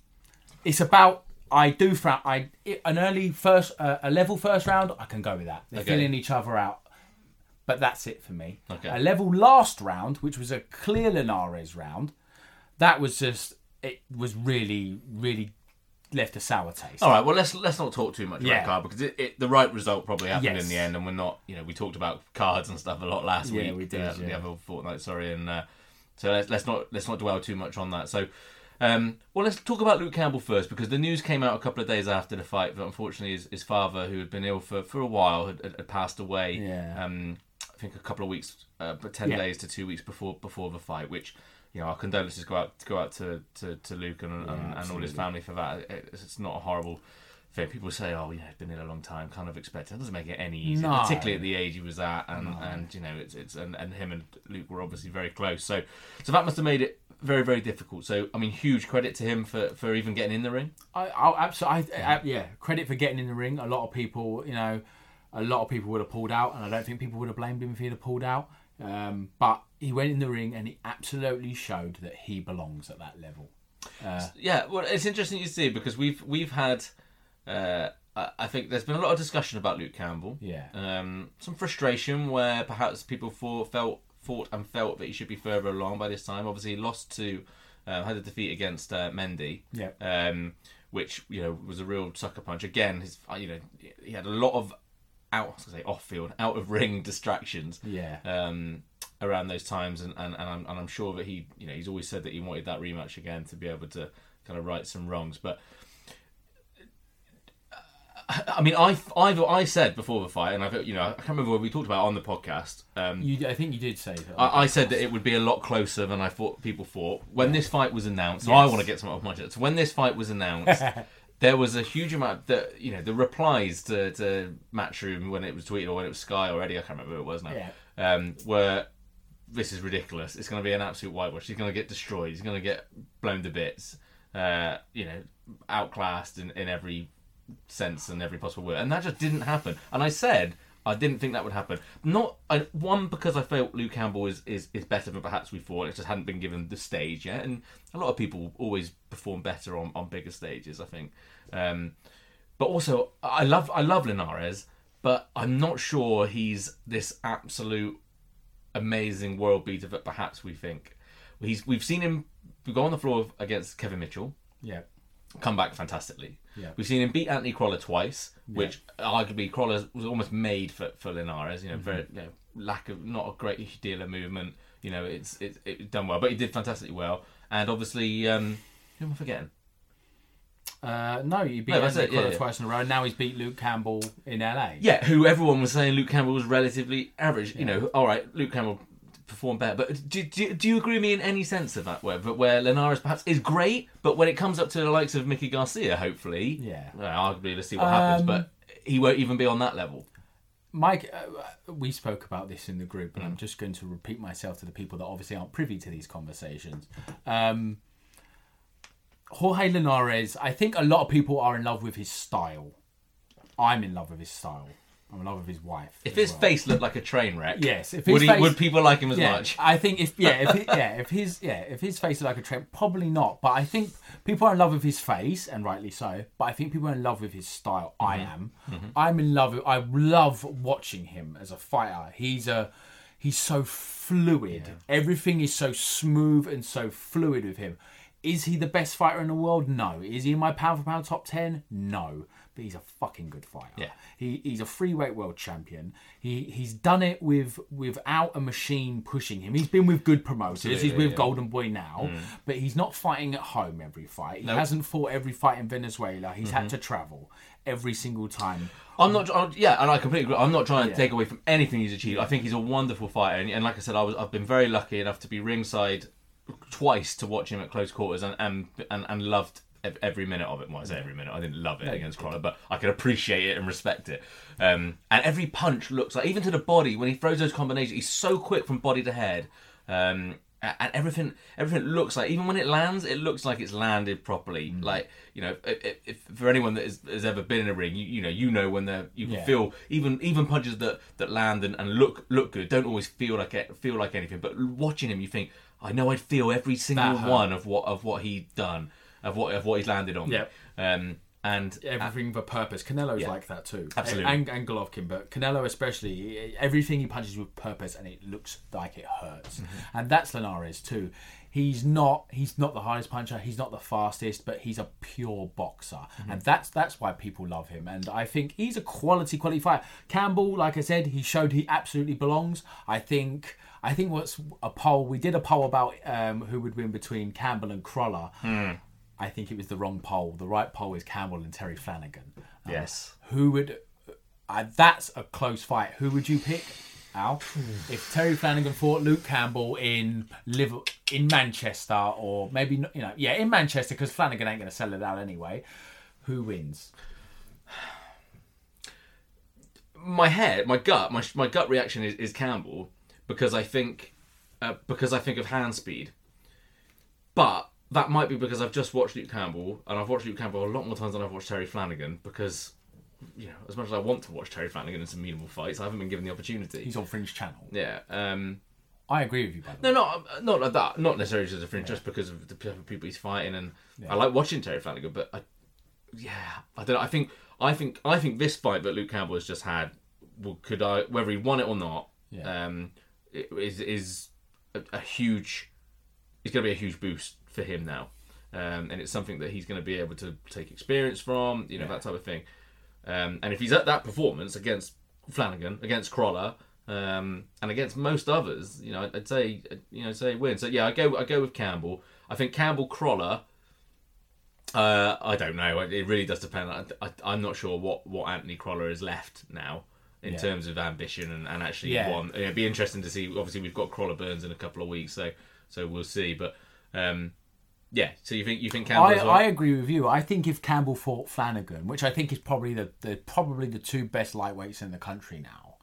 it's about. I do frown. I an early first, uh, a level first round. I can go with that. They're Okay. filling each other out, but that's it for me. Okay. A level last round, which was a clear Linares round, that was just. It was really, really left a sour taste. All right, well let's let's not talk too much Yeah. about card because it, it, the right result probably happened Yes. in the end, and we're not. You know, we talked about cards and stuff a lot last week. Yeah, week. we did, uh, yeah. The other fortnight, sorry, and uh, so let's let's not let's not dwell too much on that. So, um, well, let's talk about Luke Campbell first because the news came out a couple of days after the fight that unfortunately his, his father, who had been ill for, for a while, had, had, passed away. Yeah. Um, I think a couple of weeks, uh, but ten Yeah. days to two weeks before before the fight, which. You know, our condolences go out go out to, to, to Luke and, and, and all his family for that. It's, it's not a horrible thing. People say, "Oh, you know, he's been ill a long time." Kind of expect it. Doesn't make it any easier, No. particularly at the age he was at, and and you know, it's it's and, and him and Luke were obviously very close. So so that must have made it very very difficult. So I mean, huge credit to him for for even getting in the ring. I, I'll absolutely, I, I, yeah. Credit for getting in the ring. A lot of people, you know, a lot of people would have pulled out, and I don't think people would have blamed him if he'd have pulled out. Um, but he went in the ring, and he absolutely showed that he belongs at that level. Yeah, well, it's interesting you see because we've we've had. Uh, I I think there's been a lot of discussion about Luke Campbell. Yeah. Um, some frustration where perhaps people thought, felt thought and felt that he should be further along by this time. Obviously, he lost to uh, had a defeat against uh, Mendy. Yeah. Um, which you know was a real sucker punch. Again, his uh, you know he had a lot of out I say off field, [laughs] out of ring distractions Yeah. um, around those times, and, and, and, I'm, and I'm sure that he, you know, he's always said that he wanted that rematch again to be able to kind of right some wrongs. But I mean, I, I've, I said before the fight, and I've, you know, I can't remember what we talked about on the podcast. Um, You, I think you did say that. I, I said that it would be a lot closer than I thought people thought when this fight was announced. So I want to get some off my chest. When this fight was announced, [laughs] there was a huge amount that you know the replies to, to Matchroom when it was tweeted or when it was Sky already. I can't remember who it was now. Yeah. Um, were this is ridiculous. It's going to be an absolute whitewash. He's going to get destroyed. He's going to get blown to bits. Uh, you know, outclassed in, in every sense and every possible word. and that just didn't happen. And I said I didn't think that would happen. Not I, one because I felt Luke Campbell is, is is better than perhaps we thought. It just hadn't been given the stage yet, and a lot of people always perform better on, on bigger stages. I think, um, but also I love I love Linares, but I'm not sure he's this absolute amazing world beater that perhaps we think. He's we've seen him go on the floor against Kevin Mitchell, Yeah. Come back fantastically. Yeah. We've seen him beat Anthony Crolla twice, which arguably Crolla was almost made for, for Linares. You know, Mm-hmm. you know, lack of not a great deal of movement. You know, it's it's it done well, but he did fantastically well. And obviously, um, who am I forgetting? Uh, no, he beat No, Anthony it, yeah, Crolla yeah. twice in a row. Now he's beat Luke Campbell in LA. Yeah, who everyone was saying Luke Campbell was relatively average. You know, all right, Luke Campbell performed better, but do, do, do you agree with me in any sense of that? Where but where Linares perhaps is great, but when it comes up to the likes of Mikey Garcia, hopefully, Yeah. well, arguably let's see what happens, Um, but he won't even be on that level. Mike, uh, we spoke about this in the group, Mm. and I'm just going to repeat myself to the people that obviously aren't privy to these conversations. Um, Jorge Linares, I think a lot of people are in love with his style. I'm in love with his style. I'm in love with his wife. If his well. face looked like a train wreck, Yes, if would, his he, face- would people like him as yeah, much? I think if yeah, if he, yeah, if his yeah, if his face is like a train, probably not. But I think people are in love with his face, and rightly so. But I think people are in love with his style. I mm-hmm. am. Mm-hmm. I'm in love. With, I love watching him as a fighter. He's a he's so fluid. Everything is so smooth and so fluid with him. Is he the best fighter in the world? No. Is he in my pound for pound top ten? No. But he's a fucking good fighter. Yeah. He, he's a free weight world champion. He he's done it with without a machine pushing him. He's been with good promoters. he's Absolutely, with yeah. Golden Boy now, mm. but he's not fighting at home every fight. He hasn't fought every fight in Venezuela. He's had mm-hmm. to travel every single time. I'm not. I'm, yeah, and I completely agree. I'm not trying to Yeah. take away from anything he's achieved. I think he's a wonderful fighter, and, and like I said, I was. I've been very lucky enough to be ringside twice to watch him at close quarters, and and and, and loved every minute of it. Well, I say every minute. I didn't love it against Crolla, but I can appreciate it and respect it. Um, and every punch looks like, even to the body, when he throws those combinations, he's so quick from body to head. Um, and everything, everything looks like, even when it lands, it looks like it's landed properly. Like you know, if, if, for anyone that has, has ever been in a ring, you, you know, you know when they're, you can Yeah. feel even even punches that that land and, and look look good don't always feel like it, feel like anything. But watching him, you think, I know I'd feel every single one of what of what he'd done, of what of what he's landed on. Yep. Um, and Everything for purpose. Canelo's Yeah. like that too. Absolutely. And, and Golovkin, but Canelo especially, everything he punches with purpose and it looks like it hurts. Mm-hmm. And that's Linares too. He's not he's not the hardest puncher, he's not the fastest, but he's a pure boxer. Mm-hmm. And that's that's why people love him. And I think he's a quality, quality fighter. Campbell, like I said, he showed he absolutely belongs. I think I think what's a poll we did a poll about um, who would win between Campbell and Crolla. Hmm. I think it was the wrong poll. The right poll is Campbell and Terry Flanagan. Um, yes, Who would? Uh, that's a close fight. Who would you pick, Al? if Terry Flanagan fought Luke Campbell in Liver- in Manchester, or maybe you know, yeah, in Manchester, because Flanagan ain't going to sell it out anyway. Who wins? my head, my gut, my my gut reaction is, is Campbell because I think uh, because I think of hand speed. But that might be because I've just watched Luke Campbell and I've watched Luke Campbell a lot more times than I've watched Terry Flanagan because you know as much as I want to watch Terry Flanagan in some meaningful fights, I haven't been given the opportunity. He's on Fringe Channel. yeah. Um, I agree with you, by the no, way. not not like that. Not necessarily just a friend, just because of the people he's fighting, and I like watching Terry Flanagan. But I, yeah, I don't. know. I think I think I think this fight that Luke Campbell has just had, well, could I whether he won it or not, Yeah. um, is is a, a huge. It's going to be a huge boost for him now, um, and it's something that he's going to be able to take experience from. You know that type of thing. Um, and if he's at that performance against Flanagan, against Crolla, um, and against most others, you know, I'd, I'd say, you know, say win. So yeah, I go, I go with Campbell. I think Campbell Crolla. Uh, I don't know. It really does depend. I, I, I'm not sure what what Anthony Crolla is left now in Yeah. terms of ambition and, and actually Yeah. won. It'd be interesting to see. Obviously, we've got Crolla Burns in a couple of weeks, so so we'll see. But um, yeah, so you think you think Campbell? I, well? I agree with you. I think if Campbell fought Flanagan, which I think is probably the, the probably the two best lightweights in the country now,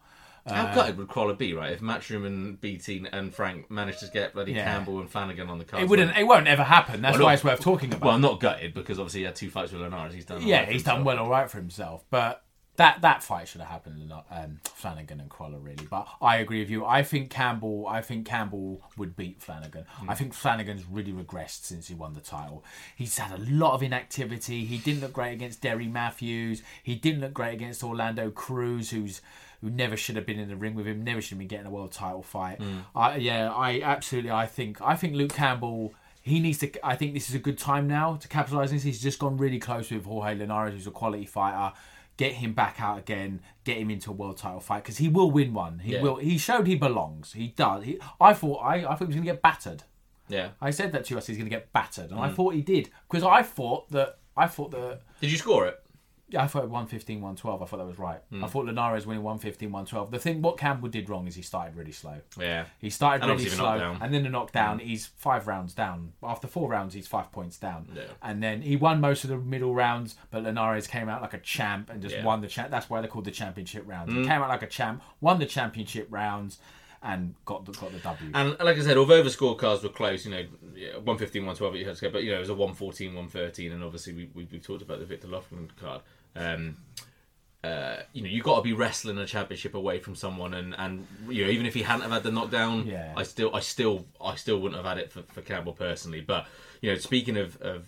How uh, gutted would Crolla be, right? If Matchroom and BT and Frank managed to get bloody Yeah. Campbell and Flanagan on the card. It wouldn't. It won't ever happen. That's Well, why it's worth talking about. Well, I'm not gutted because obviously he had two fights with Linares. He's done. yeah, right he's done well, all right for himself. But that that fight should have happened. Um, Flanagan and Crolla really. But I agree with you. I think Campbell. I think Campbell would beat Flanagan. Hmm. I think Flanagan's really regressed since he won the title. He's had a lot of inactivity. He didn't look great against Derry Matthews. He didn't look great against Orlando Cruz, who's who never should have been in the ring with him. Never should have been getting a world title fight. Hmm. I, yeah, I absolutely. I think. I think Luke Campbell he needs to. I think this is a good time now to capitalise on this. He's just gone really close with Jorge Linares, who's a quality fighter. Get him back out again. Get him into a world title fight because he will win one. He Yeah. will. He showed he belongs. He does. He, I thought. I, I thought he was going to get battered. Yeah. I said that to us. He's going to get battered, and Mm. I thought he did because I thought that. I thought that. Did you score it? I thought 115, 112. I thought that was right. Hmm. I thought Linares winning 115, 112. The thing, what Campbell did wrong is he started really slow. Yeah. He started And really slow, and then the knockdown. He's five rounds down. After four rounds, he's five points down. Yeah. And then he won most of the middle rounds, but Linares came out like a champ and just Yeah. won the champ. That's why they're called the championship rounds. Mm. He came out like a champ, won the championship rounds, and got the got the W. And like I said, although the scorecards were close, you know, yeah, 115, 112 you had to go, but you know, it was a 114, 113, and obviously we, we, we talked about the Victor Loughlin card. Um, uh, you know, you got to be wrestling a championship away from someone, and, and you know, even if he hadn't have had the knockdown, Yeah. I still, I still, I still wouldn't have had it for, for Campbell personally. But you know, speaking of, of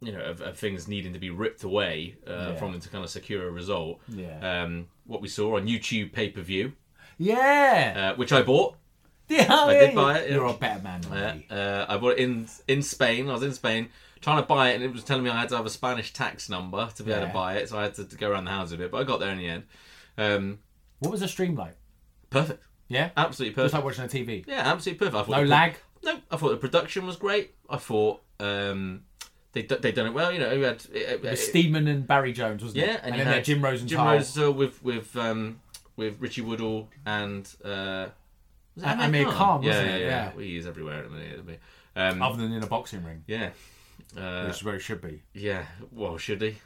you know, of, of things needing to be ripped away uh, Yeah. from them to kind of secure a result, Yeah. um, what we saw on YouTube pay per view, yeah, uh, which I bought. yeah, I did buy it. You're a better man than Uh, me. uh, I bought it in in Spain. I was in Spain trying to buy it, and it was telling me I had to have a Spanish tax number to be able to buy it. So I had to, to go around the house a bit, but I got there in the end. Um, What was the stream like? perfect, Yeah, absolutely perfect. just like watching a TV. yeah, absolutely perfect. No the- lag. No, I thought the production was great. I thought um, they they done it well. You know, we had it, It Steedman and Barry Jones, wasn't yeah, it? and, and then had Jim Rosenthal. Jim Rosenthal with with um, with Richie Woodall and. Uh, was Amir Khan, yeah, wasn't yeah, it? yeah, Yeah. He is everywhere at the minute. Um, other than in a boxing ring, yeah. Uh, which is where it should be. yeah, well, should he?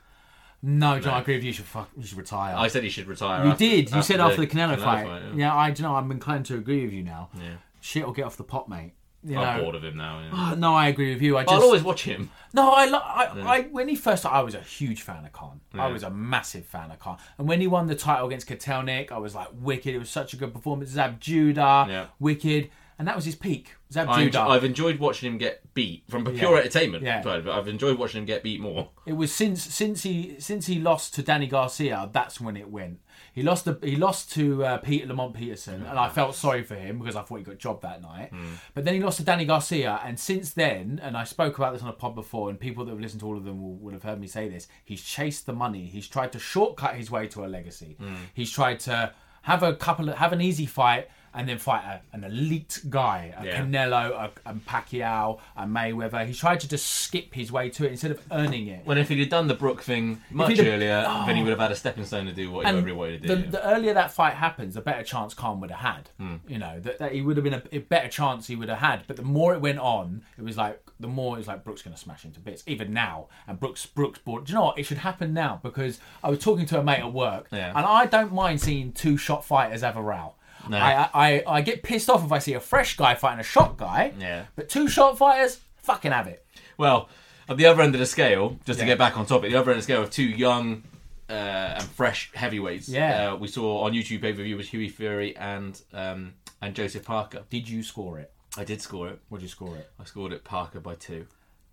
No, John, I agree with you. You should fuck, you should retire. I said he should retire. you after- did. You said after the Canelo, fight. yeah. yeah. I don't know. I'm inclined to agree with you now. Yeah. Shit will get off the pot, mate. You I'm know. bored of him now. Yeah. Oh, no, I agree with you. I just I'll always watch him. no, I, lo- I, I when he first I was a huge fan of Khan. I was a massive fan of Khan. And when he won the title against Kotelnik, I was like wicked. It was such a good performance. Zab Judah, Yeah. wicked, and that was his peak. I Judah. have enjoyed watching him get beat from pure Yeah. entertainment. Yeah. side, but I've enjoyed watching him get beat more. It was since since he since he lost to Danny Garcia. That's when it went. He lost the he lost to uh, Peter Lamont Peterson, and I mm. felt sorry for him because I thought he got jobbed that night. Mm. But then he lost to Danny Garcia, and since then, and I spoke about this on a pod before, and people that have listened to all of them will, will have heard me say this. He's chased the money. He's tried to shortcut his way to a legacy. Mm. He's tried to have a couple of have an easy fight. And then fight a, an elite guy, a Yeah. Canelo, a, a Pacquiao, a Mayweather. He tried to just skip his way to it instead of earning it. When if he'd have done the Brook thing much earlier, then he would have had a stepping stone to do what And he really wanted to do. yeah. the earlier that fight happens, the better chance Khan would have had. Hmm. You know that, that he would have been a, a better chance he would have had. But the more it went on, it was like the more it was like Brooks going to smash into bits. Even now, and Brooks Brooks bought. Do you know what? It should happen now because I was talking to a mate at work, Yeah. and I don't mind seeing two shot fighters have a row. No. I, I I get pissed off if I see a fresh guy fighting a shot guy. Yeah. But two shot fighters, fucking have it. Well, at the other end of the scale, just to Yeah. get back on topic, the other end of the scale of two young uh, and fresh heavyweights. Yeah. uh, we saw on YouTube pay per view was Hughie Fury and um, and Joseph Parker. Did you score it? I did score it. What did you score it? I scored it Parker by two.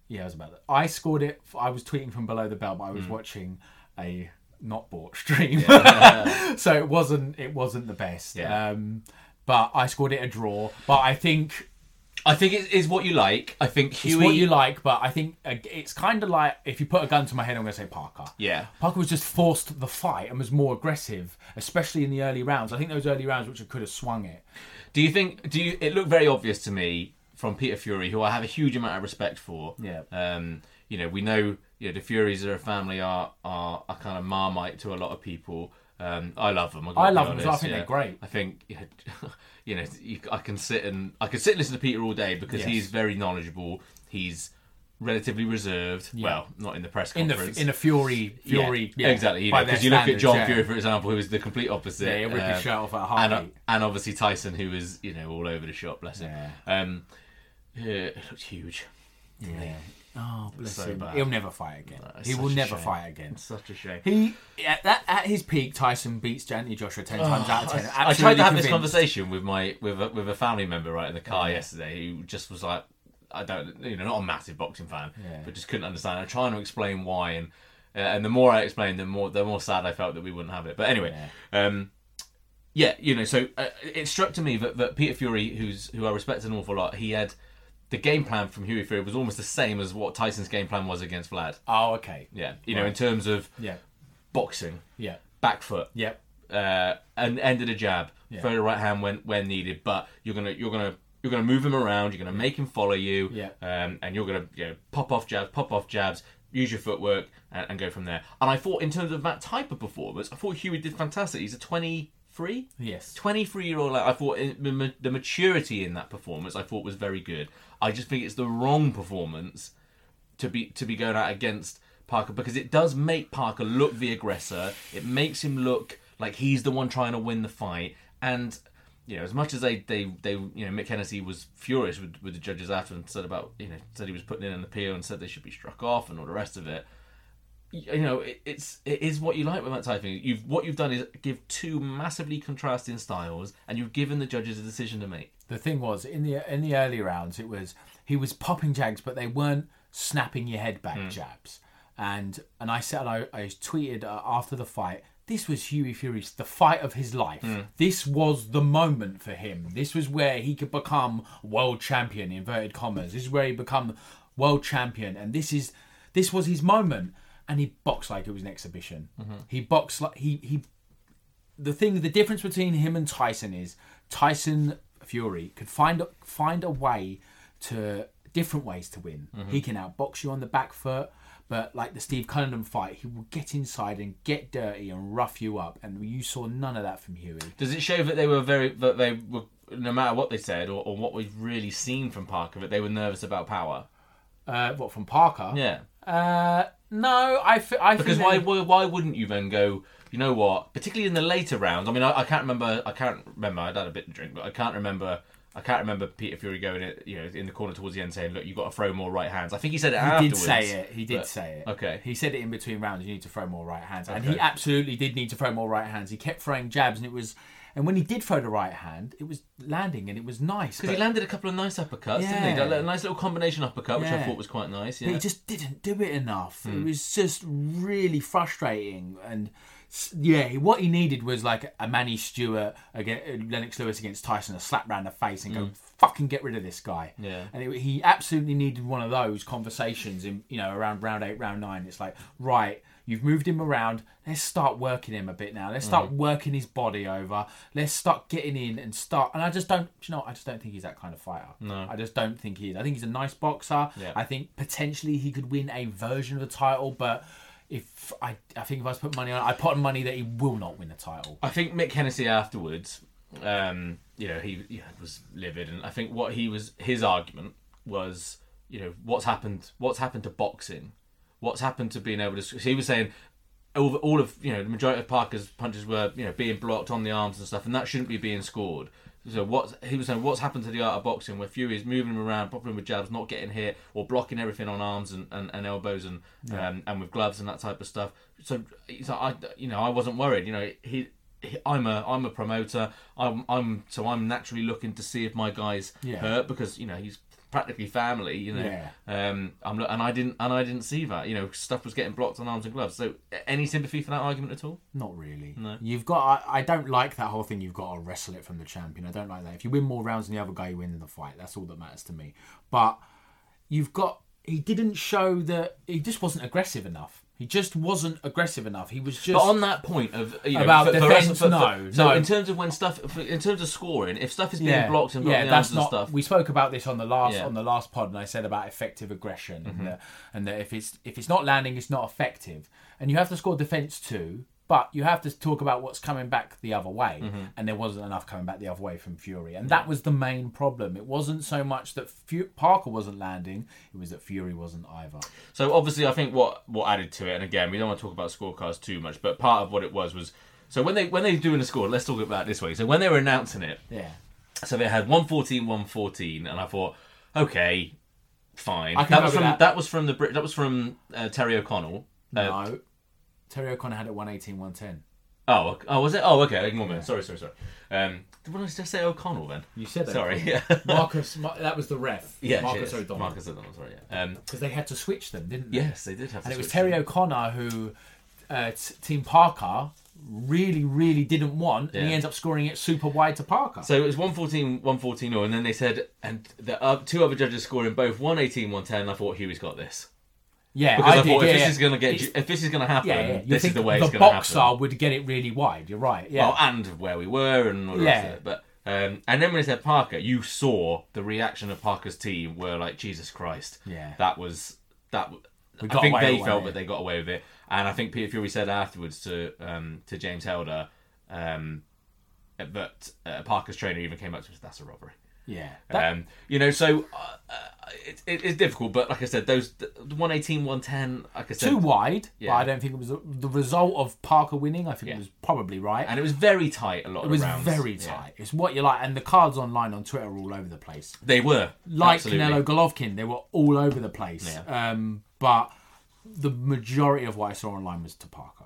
Yeah, I was about that. I scored it. I was tweeting from below the belt, but I was watching a not bought stream, [laughs] so it wasn't. It wasn't the best. Yeah. Um, but I scored it a draw. But I think I think it is what you like. I think it's what you like. But I think uh, it's kind of like if you put a gun to my head, I'm going to say Parker. Yeah. Parker was just forced the fight and was more aggressive, especially in the early rounds. I think those early rounds, which could have swung it. Do you think? Do you? It looked very obvious to me from Peter Fury, who I have a huge amount of respect for. Yeah. Um, you know, we know, you know, the Furies are a family are are a kind of marmite to a lot of people. Um, I love them. I love them as well. I think yeah. they're great. I think, you [laughs] know, you know, you, I can sit and I can sit and listen to Peter all day because Yes. he's very knowledgeable. He's relatively reserved. Well, not in the press in the conference. in a Fury Fury yeah, exactly. You know, because you look at John yeah. Fury, for example, who is the complete opposite. Yeah, he'll um, shirt off at a and, and obviously Tyson, who is you know all over the shop. Bless him. Yeah. Um, yeah, it looks huge. Yeah. Oh, bless So him. bad. He'll never fight again. it's he will never shame. fight again. It's such a shame. He at, that, at his peak, Tyson beats Anthony Joshua ten times out of ten. I tried to have this conversation with my with a, with a family member right in the car yesterday who just was like, I don't, you know, not a massive boxing fan, Yeah. but just couldn't understand. I'm trying to explain why, and uh, and the more I explained, the more the more sad I felt that we wouldn't have it. But anyway, um, yeah, you know, so uh, it struck to me that, that Peter Fury, who's who I respect an awful lot, he had the game plan from Hughie Fury was almost the same as what Tyson's game plan was against Vlad. Oh, okay. Yeah, you know, in terms of Yeah. boxing, Yeah. back foot, Yep. uh, and ended a jab, Yeah. throw the right hand when when needed. But you're gonna you're gonna you're gonna move him around. You're gonna make him follow you, Yeah. um, and you're gonna you know, pop off jabs, pop off jabs, use your footwork, and, and go from there. And I thought in terms of that type of performance, I thought Hughie did fantastic. He's a 23. Yes. 23 year old. I thought in, the, ma- the maturity in that performance, I thought was very good. I just think it's the wrong performance to be to be going out against Parker because it does make Parker look the aggressor. It makes him look like he's the one trying to win the fight. And you know, as much as they they, they you know Mick Hennessy was furious with, with the judges after and said about you know said he was putting in an appeal and said they should be struck off and all the rest of it. You know, it, it's it is what you like with that type of thing. You've what you've done is give two massively contrasting styles, and you've given the judges a decision to make. The thing was in the in the early rounds, it was he was popping jags, but they weren't snapping your head back jabs. And and I said I, I tweeted uh, after the fight. This was Hughie Fury's the fight of his life. This was the moment for him. This was where he could become world champion. Inverted commas. This is where he become world champion, and this is this was his moment. And he boxed like it was an exhibition. He boxed like he he the thing, the difference between him and Tyson is Tyson Fury could find find a way to different ways to win. He can outbox you on the back foot, but like the Steve Cunningham fight, he will get inside and get dirty and rough you up, and you saw none of that from Hughie. Does it show that they were very that they were no matter what they said or, or what we've really seen from Parker that they were nervous about power? Uh, what from Parker? Yeah, Uh, no, I, f- I because think why, they- why why wouldn't you then go? You know what? Particularly in the later rounds. I mean, I, I can't remember. I can't remember. I'd had a bit to drink, but I can't remember. I can't remember Peter Fury going, it, you know, in the corner towards the end saying, "Look, you've got to throw more right hands." I think he said it He afterwards. did say it. He did but- say it. Okay. He said it in between rounds. You need to throw more right hands, and he absolutely did need to throw more right hands. He kept throwing jabs, and it was, and when he did throw the right hand, it was landing, and it was nice. Because he landed a couple of nice uppercuts, didn't he? Yeah. A nice little combination uppercut, which I thought was quite nice. but he just didn't do it enough. Hmm. It was just really frustrating, and yeah, what he needed was like a Manny Steward against Lennox Lewis against Tyson, a slap round the face, and go fucking get rid of this guy. Hmm. Yeah. and it, he absolutely needed one of those conversations in you know around round eight, round nine. It's like right. You've moved him around. Let's start working him a bit now. Let's start working his body over. Let's start getting in and start. And I just don't, you know. I just don't think he's that kind of fighter. No. I just don't think he is. I think he's a nice boxer. Yeah. I think potentially he could win a version of the title, but if I, I think if I was put money on, it, I put on money that he will not win the title. I think Mick Hennessy afterwards, um, you know, he, he was livid, and I think what he was his argument was, you know, what's happened, what's happened to boxing, what's happened to being able to. He was saying. All, all of you know the majority of Parker's punches were you know being blocked on the arms and stuff, and that shouldn't be being scored. So what he was saying, what's happened to the art of boxing, where Fury's moving him around, popping him with jabs, not getting hit, or blocking everything on arms and, and, and elbows and um, and with gloves and that type of stuff. So, so I you know I wasn't worried. You know he, he I'm a I'm a promoter. I'm I'm so I'm naturally looking to see if my guy's Yeah. hurt because you know he's practically family. You know, Yeah. um, I'm and I didn't and I didn't see that. You know, stuff was getting blocked on arms and gloves. So any sympathy for that argument at all? Not really. No. You've got. I, I don't like that whole thing. You've got to wrestle it from the champion. I don't like that. If you win more rounds than the other guy, you win in the fight. That's all that matters to me. But you've got. He didn't show that. He just wasn't aggressive enough. He just wasn't aggressive enough. He was just. But on that point of you know, About for, us- for- for- no, So no. in terms of when stuff, in terms of scoring, if stuff is being blocked and yeah, that's not. stuff, We spoke about this on the last Yeah. Mm-hmm. on the last pod, and I said about effective aggression, and, that, and that if it's if it's not landing, it's not effective, and you have to score defense too. But you have to talk about what's coming back the other way, Mm-hmm. and there wasn't enough coming back the other way from Fury, and that was the main problem. It wasn't so much that Fu- Parker wasn't landing; it was that Fury wasn't either. So obviously, I think what what added to it, and again, we don't want to talk about scorecards too much, but part of what it was was so when they when they were doing the score, let's talk about it this way. So when they were announcing it, Yeah, so they had 114, 114, and I thought, okay, fine. I can That was from that. that. was from the Brit. That was from uh, Terry O'Connell. Uh, no, Terry O'Connor had it 118, 110. Oh, oh, was it? Oh, okay. Ignore me. Sorry, sorry, sorry. Um, did I just say O'Connell then? You said that. Sorry. Yeah. Marcus, Mar- that was the ref. [laughs] yeah. Marcus cheers. O'Donnell. Marcus O'Donnell. Sorry. Yeah. Um, because they had to switch them, didn't they? yes, they did have. and it was Terry them. O'Connor who uh, t- Team Parker really, really didn't want, and he ends up scoring it super wide to Parker. So it was 114, 114 all, and then they said, and the uh, two other judges scoring both 118, 110. I thought Hughie's got this yeah, because I, I, did, thought yeah, if this yeah. is gonna get, It's- if this is gonna happen, yeah, yeah. This is the way the it's gonna happen. The boxer would get it really wide. You're right. Yeah, Well, and where we were and all the rest Yeah. of it. But um, and then when they said Parker, you saw the reaction of Parker's team were like, Jesus Christ, Yeah. that was that. I think they felt that they got away with it, and I think Peter Fury said afterwards to um, to James Helder um, that uh, Parker's trainer even came up to us. That's a robbery. Yeah. That- Um, you know, so uh, uh, it, it, it's difficult, but like I said, those the 118, 110, like I said, too wide, Yeah. but I don't think it was the result of Parker winning. I think Yeah. it was probably right. and it was very tight. A lot it of was rounds. very Yeah. tight. It's what you like, and the cards online on Twitter are all over the place. They were Like absolutely. Canelo Golovkin, they were all over the place. Yeah. Um, but the majority of what I saw online was to Parker.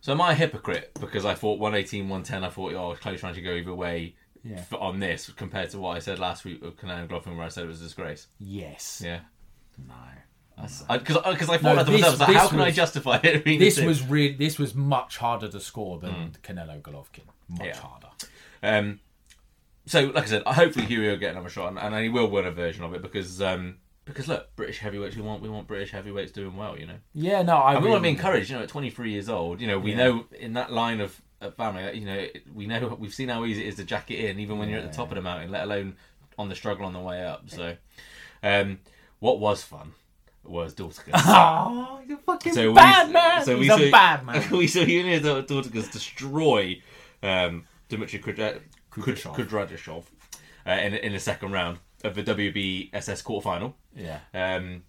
So am I a hypocrite because I thought 118, 110, I thought, oh, close trying to go either way Yeah. for, on this compared to what I said last week with Canelo Golovkin where I said it was a disgrace. Yes. Yeah. No. Because I, cause, I- 'cause I thought No, that this- myself, was like, how can I justify it? This was really this was much harder to score than Canelo Golovkin. Much Mm. Yeah. harder. Um, so, like I said, hopefully Hughie will get another shot, and, and he will win a version of it because um, because look, British heavyweights, we want we want British heavyweights doing well, you know. Yeah, no, I And we want to be encouraged, you know, at 23 years old, you know, we Yeah. know in that line of, family, uh, you know, we know [laughs] we've seen how easy it is to jack it in, even when you're at the top of the mountain, let alone on the struggle on the way up. So, um, what was fun was Dorticos. Oh, [laughs] you're fucking so bad we, man. So He's we a saw, bad man. [laughs] we saw Yunier Dorticos destroy um, Dmitry Kudra- Kud- Kudryashov. Kudryashov uh, in in the second round of the WBSS quarterfinal. Yeah. Um,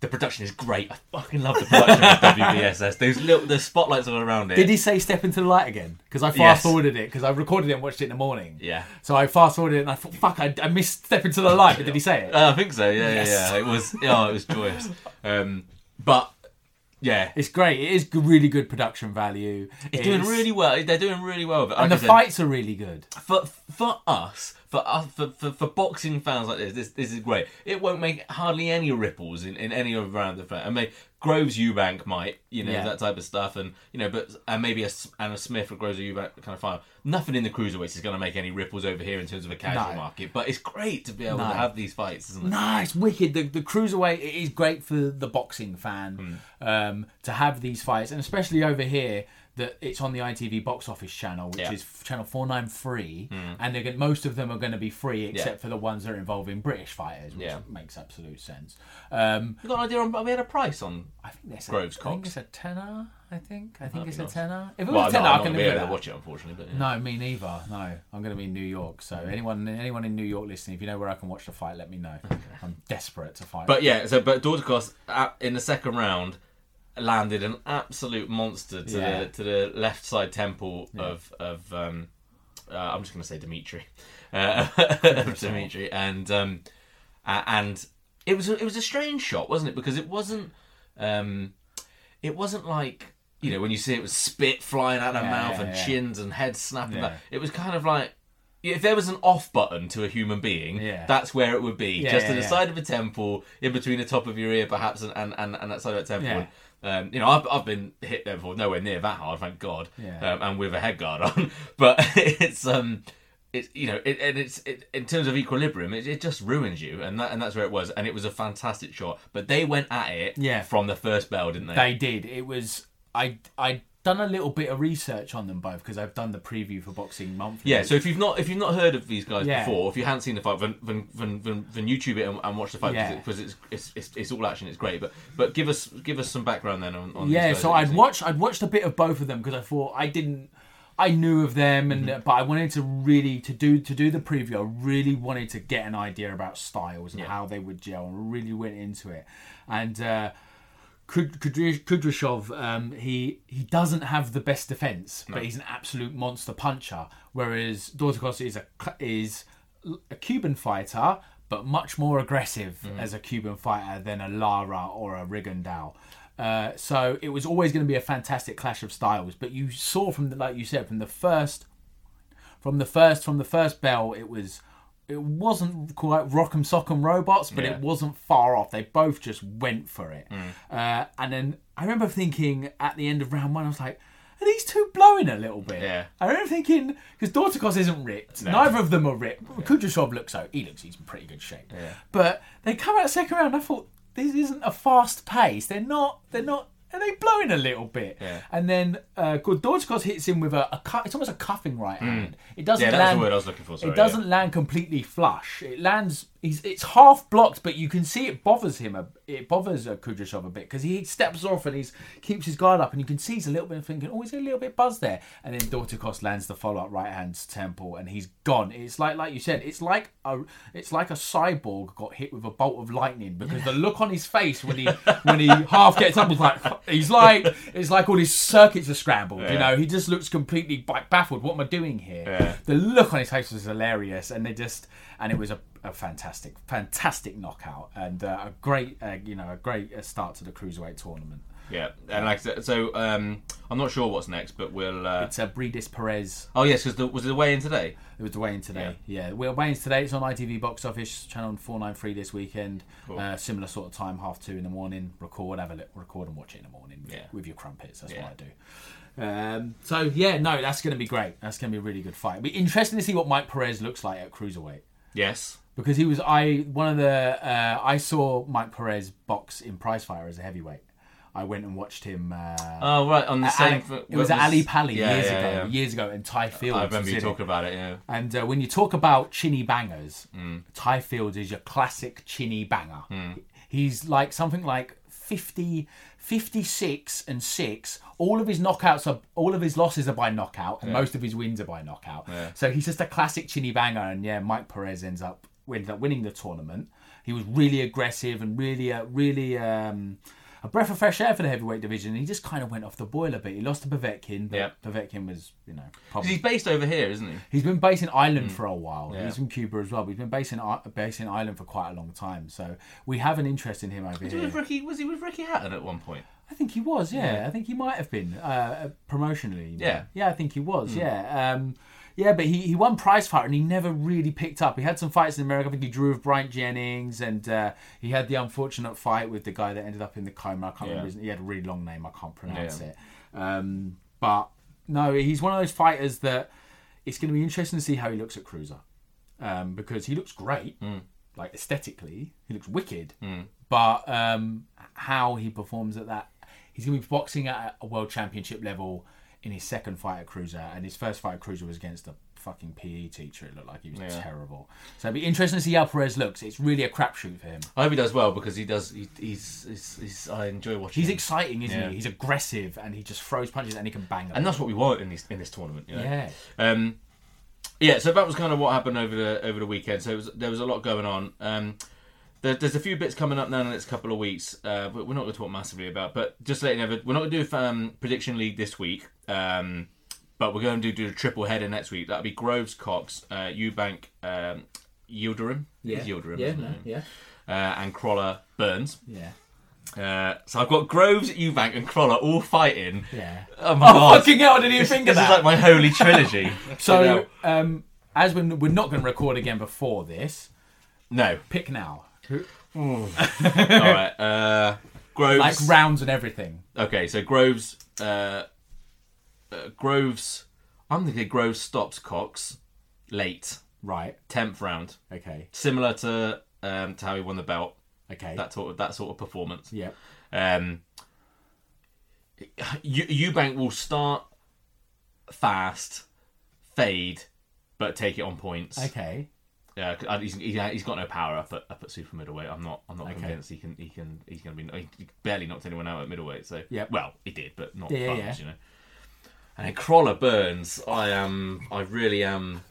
the production is great. I fucking love the production of [laughs] WBSS. Those little the spotlights all around it. Did he say step into the light again? Because I fast Yes. forwarded it because I recorded it and watched it in the morning. Yeah. So I fast forwarded it and I thought, fuck, I, I missed step into the light. But did he say it? Uh, [laughs] I think so. Yeah, Yes. yeah, yeah. It was. Oh, it was joyous. Um, but yeah, It's great. It is really good production value. it's doing really well. They're doing really well and the said, fights are really good. for for us, for us, for, for, for boxing fans like this, this this is great. It won't make hardly any ripples in, in any of round the fight. I mean, Groves Eubank might, you know, Yeah. that type of stuff, and you know, but and maybe a Anna Smith or Groves Eubank kind of final. Nothing in the cruiserweights is going to make any ripples over here in terms of a casual No. market. But it's great to be able No. to have these fights, isn't it? No, it's wicked. The, the cruiserweight it is great for the boxing fan Hmm. um, to have these fights, and especially over here that it's on the ITV box office channel, which Yeah. Is channel four nine three, and they're gonna, most of them are going to be free except Yeah. for the ones that are involving British fighters, which Yeah. makes absolute sense. Um, You got an idea on? We had a price on. I think that's Groves a, I think it's a tenner. I think. I think it's a tenner. If it was no, a tenner, I'm I not can going to be able to watch it, unfortunately. But yeah. No, me neither. No, I'm going to be in New York. So anyone, anyone in New York listening, if you know where I can watch the fight, let me know. I'm desperate to fight. But yeah, so but Dorticos uh, in the second round landed an absolute monster to Yeah. the to the left side temple of of um, uh, I'm just going to say Dimitri, [laughs] uh, Dimitri, and um, uh, and it was a, it was a strange shot, wasn't it? Because it wasn't um, it wasn't like. You know, when you see it was spit flying out of Yeah, mouth yeah, and yeah. chins and heads snapping Yeah. It was kind of like if there was an off button to a human being, Yeah. that's where it would be. Yeah, just yeah, to the yeah. side of a temple, in between the top of your ear, perhaps, and, and, and, and that side of that temple. Um, you know, I've, I've been hit there before, nowhere near that hard, thank God, Yeah. um, and with a head guard [laughs] on. But [laughs] it's um, it's you know, it, and it's it, in terms of equilibrium, it, it just ruins you, and that and that's where it was, and it was a fantastic shot. But they went at it Yeah. from the first bell, didn't they? They did. It was I I done a little bit of research on them both because I've done the preview for Boxing Monthly. Yeah, so if you've not if you've not heard of these guys Yeah. before, if you haven't seen the fight, then then, then, then, then YouTube it and, and watch the fight Yeah. because it's, it's, it's it's all action. It's great, but but give us give us some background then on. on yeah, so I'd watched I'd watched a bit of both of them because I thought I didn't I knew of them and Mm-hmm. but I wanted to really to do to do the preview. I really wanted to get an idea about styles and Yeah. how they would gel and really went into it. And uh Kudryashov, um, he he doesn't have the best defense, but he's an absolute monster puncher. Whereas Dorticos is a is a Cuban fighter, but much more aggressive as a Cuban fighter than a Lara or a Rigondeaux. Uh, so it was always going to be a fantastic clash of styles. But you saw from the, like you said from the first from the first from the first bell it was it wasn't quite rock'em sock'em robots but Yeah. it wasn't far off. They both just went for it. Uh, and then i remember thinking at the end of round one i was like are these two blowing a little bit? Yeah. i remember thinking because Dorticos isn't ripped. Neither of them are ripped. Kudryashov looks so he looks he's in pretty good shape. But they come out second round i thought this isn't a fast pace. They're not they're not are they blowing a little bit? Yeah. And then uh, Dorticos hits him with a, a cu- it's almost a cuffing right hand. It doesn't Mm. Yeah, that's land, the word I was looking for, sorry, it doesn't yeah. land completely flush. It lands. He's it's half blocked, but you can see it bothers him. A, it bothers uh, Kudryashov a bit because he steps off and he's keeps his guard up, and you can see he's a little bit thinking, oh, he's a little bit buzzed there. And then Dorticos lands the follow up right hand to temple, and he's gone. It's like like you said, it's like a it's like a cyborg got hit with a bolt of lightning because the look on his face when he when he [laughs] half gets up is like he's like it's like all his circuits are scrambled. You know, he just looks completely baffled. What am I doing here? Yeah. The look on his face was hilarious, and they just and it was a, a fantastic, fantastic knockout, and uh, a great, uh, you know, a great uh, start to the cruiserweight tournament. Yeah, and like so um, I'm not sure what's next, but we'll. Uh, It's a Briedis Perez. oh yes, because was it the weigh in today? It was the weigh-in today. Yeah, we're weighing today. It's on ITV Box Office channel four nine three this weekend. Uh, similar sort of time, half two in the morning. Record, have a look, record and watch it in the morning. With, Yeah. with your crumpets. That's Yeah. what I do. Um, so yeah, no, that's going to be great. That's going to be a really good fight. It'll be interesting to see what Mike Perez looks like at cruiserweight. Yes. Because he was I one of the uh, I saw Mike Perez box in Prizefighter as a heavyweight. I went and watched him. Uh, Oh right, on the same. Ali- it was at Ali Pali yeah, years yeah, ago. yeah. Years ago, and Ty Fields. I remember was you in talking about it. Yeah. And uh, when you talk about chinny bangers, Mm. Ty Fields is your classic chinny banger. Mm. He's like something like 50, 56 and 6. All of his knockouts are, all of his losses are by knockout, and most of his wins are by knockout. So he's just a classic chinny banger. And yeah, Mike Perez ends up, ended up winning the tournament. He was really aggressive and really, uh, really. Um, a breath of fresh air for the heavyweight division. He just kind of went off the boil a bit. He lost to Povetkin, but Yeah. Povetkin was, you know, probably he's based over here, isn't he? He's been based in Ireland for a while. Mm. Yeah. He's from Cuba as well. But he's been based in based in Ireland for quite a long time. So we have an interest in him over Was he here. with Ricky? Was he with Ricky Hatton at one point? I think he was. Yeah, I think he might have been uh, promotionally. know. Yeah. yeah, I think he was. Hmm. Yeah, um, yeah. But he, he won prize fighter and he never really picked up. He had some fights in America. I think he drew with Bryant Jennings and uh, he had the unfortunate fight with the guy that ended up in the coma. I can't remember. Yeah. His, he had a really long name. I can't pronounce Yeah. it. Um, but no, he's one of those fighters that it's going to be interesting to see how he looks at Cruiser um, because he looks great, Hmm. like aesthetically, he looks wicked. But um, how he performs at that, he's going to be boxing at a world championship level in his second fight at Cruiser, and his first fight at Cruiser was against a fucking PE teacher. It looked like he was Yeah. terrible. So it'd be interesting to see how Perez looks. It's really a crapshoot for him. I hope he does well because he does. He, he's, he's, he's. I enjoy watching. He's him. exciting, isn't Yeah. he? He's aggressive and he just throws punches and he can bang. them. and that's what we want in this in this tournament. You know? Yeah. Um, yeah. So that was kind of what happened over the over the weekend. So it was, there was a lot going on. Um, there, there's a few bits coming up now in the next couple of weeks, uh, but we're not going to talk massively about. But just letting you know, we're not going to do um, prediction league this week. Um, but we're going to do, do a triple header next week. That'll be Groves, Cox, uh, Eubank, um, Yildirim. Yeah. Yildirim, Yeah, isn't no, it? yeah. Uh, and Crolla, Burns. Yeah. Uh, so I've got Groves, Eubank, and Crolla all fighting. Yeah. Oh my Oh, god! fucking hell, I didn't even This- think of this that. is like my holy trilogy. [laughs] So, You know? um, as we're, we're not going to record again before this, no. pick now. All right. Uh, Groves. Like rounds and everything. okay, so Groves. Uh, uh, Groves. I'm thinking Groves stops Cox late, Right. tenth round, Okay. similar to um, to how he won the belt. Okay. That sort of that sort of performance. yeah. Um, Eu- Eubank will start fast, fade, but take it on points. Okay. Yeah, 'cause I- he's, he- he's got no power up at, up at super middleweight. I'm not. I'm not convinced he can. He can. He's to be. He barely knocked anyone out at middleweight. So Yep. Well, he did, but not Yeah, yeah, yeah. you know. And Crolla Burns. I am. I really am.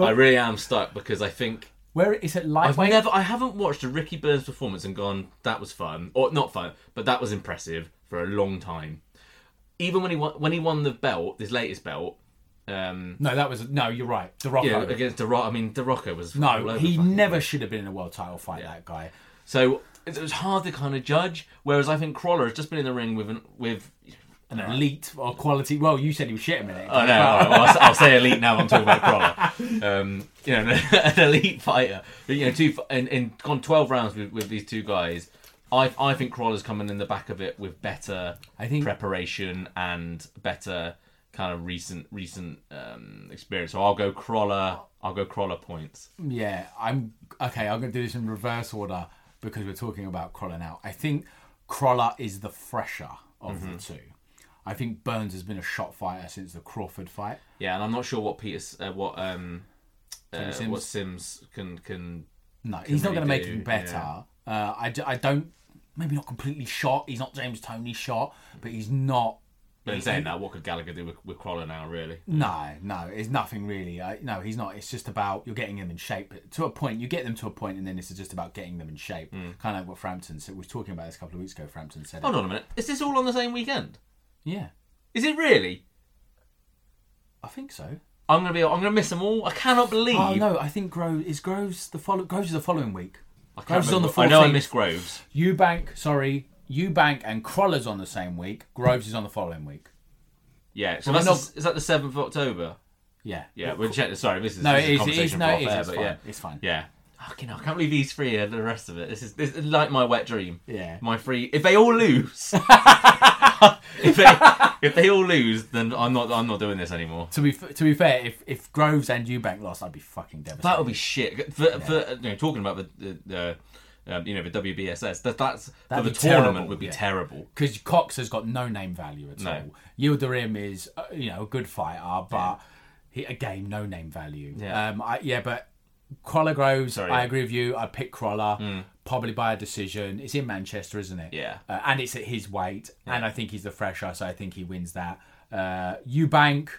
I really am stuck because I think Where is it I've never. I haven't watched a Ricky Burns performance and gone that was fun or not fun, but that was impressive for a long time. Even when he won, when he won the belt, his latest belt. Um, No, that was no. You're right. The Rocco. yeah, against the I mean, the Rocco was no, he never place. should have been in a world title fight. That guy. So it was hard to kind of judge. Whereas I think Crolla has just been in the ring with an, with. An elite or quality. Well, you said he was shit a minute. Oh no, right, well, I'll, I'll say elite now. I'm talking about Crolla. Um, you know, [laughs] an elite fighter. But, you know, two in, in gone 12 rounds with, with these two guys. I I think Crolla's coming in the back of it with better I think- preparation and better kind of recent recent um, experience. So I'll go Crolla. I'll go Crolla points. Yeah, I'm okay. I'm going to do this in reverse order because we're talking about Crolla now. I think Crolla is the fresher of Mm-hmm. the two. I think Burns has been a shot fighter since the Crawford fight. Yeah, and I'm not sure what Peters, uh, what um, uh, Sims? what Sims can can. No, he's not really going to make do, him better. yeah. Uh, I, I don't. Maybe not completely shot. He's not James Toney shot, but he's not. But in saying that, what could Gallagher do with, with Crolla now? Really? No, no, it's nothing really. I, no, he's not. It's just about you're getting them in shape to a point. You get them to a point, and then it's just about getting them in shape. Mm. Kind of like what Frampton said. We was talking about this a couple of weeks ago. Frampton said, Hold it. on a minute. Is this all on the same weekend? Yeah, Is it really? I think so. I'm gonna be. I'm gonna miss them all. I cannot believe. Oh no, I think Groves is Groves the follow Groves is the following week. I, Groves is on the remember. 14th. I know I missed Groves. Eubank, sorry, Eubank and Crolla's on the same week. Groves is on the following week. Yeah. So Well, that's we're the- is that the seventh of October? Yeah, Yeah. We'll check. Sorry, this is No, this it is is- a it is- no, it is, air, it's but fine, yeah, it's fine. Yeah. Fucking hell, I can't believe these three are the rest of it. This is this is like my wet dream. Yeah. My free. If they all lose, [laughs] [laughs] if they if they all lose, then I'm not I'm not doing this anymore. To be f- to be fair, if if Groves and Eubank lost, I'd be fucking devastated. That would be shit. For, for you know, talking about the the, the um, you know the WBSS, that that's the tournament terrible, would be yeah. terrible. because Cox has got no name value at No. all. Yildirim is uh, you know a good fighter, but he again no name value. Yeah. um, I, yeah, but Crolla Groves, Sorry, I. Mm. agree with you. I pick Crolla probably by a decision. It's in Manchester, isn't it? Yeah. uh, and it's at his weight, and I think he's the fresher, so I think he wins that. Uh, Eubank,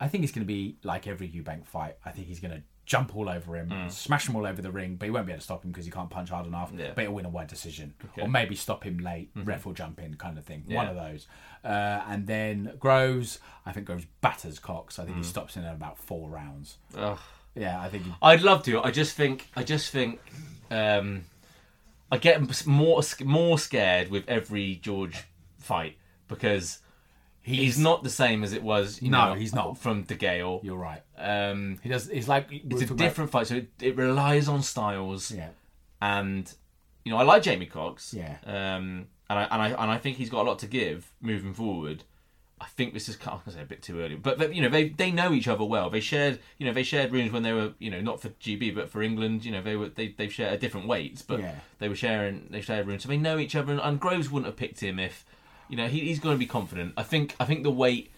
I think it's going to be like every Eubank fight. I think he's going to jump all over him, smash him all over the ring, but he won't be able to stop him because he can't punch hard enough. Mm. Yeah. But he'll win a wide decision, or maybe stop him late, ref will jump in, kind of thing. One of those. Uh, and then Groves, I think Groves batters Cox. I think he stops in at about four rounds. Ugh. Yeah, I think. He, I'd love to. I just think. I just think. Um, I get more more scared with every George fight because he's, not the same as it was. You No, know, he's not. from DeGale. You're right. Um, He does. It's like it's a about- different fight, so it, it relies on styles. Yeah. and you know I like Jamie Cox. Yeah. Um, and I and I and I think he's got a lot to give moving forward. I think this is of say a bit too early, but, but you know they they know each other well. They shared you know they shared rooms when they were you know not for GB but for England. You know they were they they've shared different weights, but Yeah. they were sharing they shared rooms, so they know each other. And, and Groves wouldn't have picked him if you know he, he's going to be confident. I think I think the weight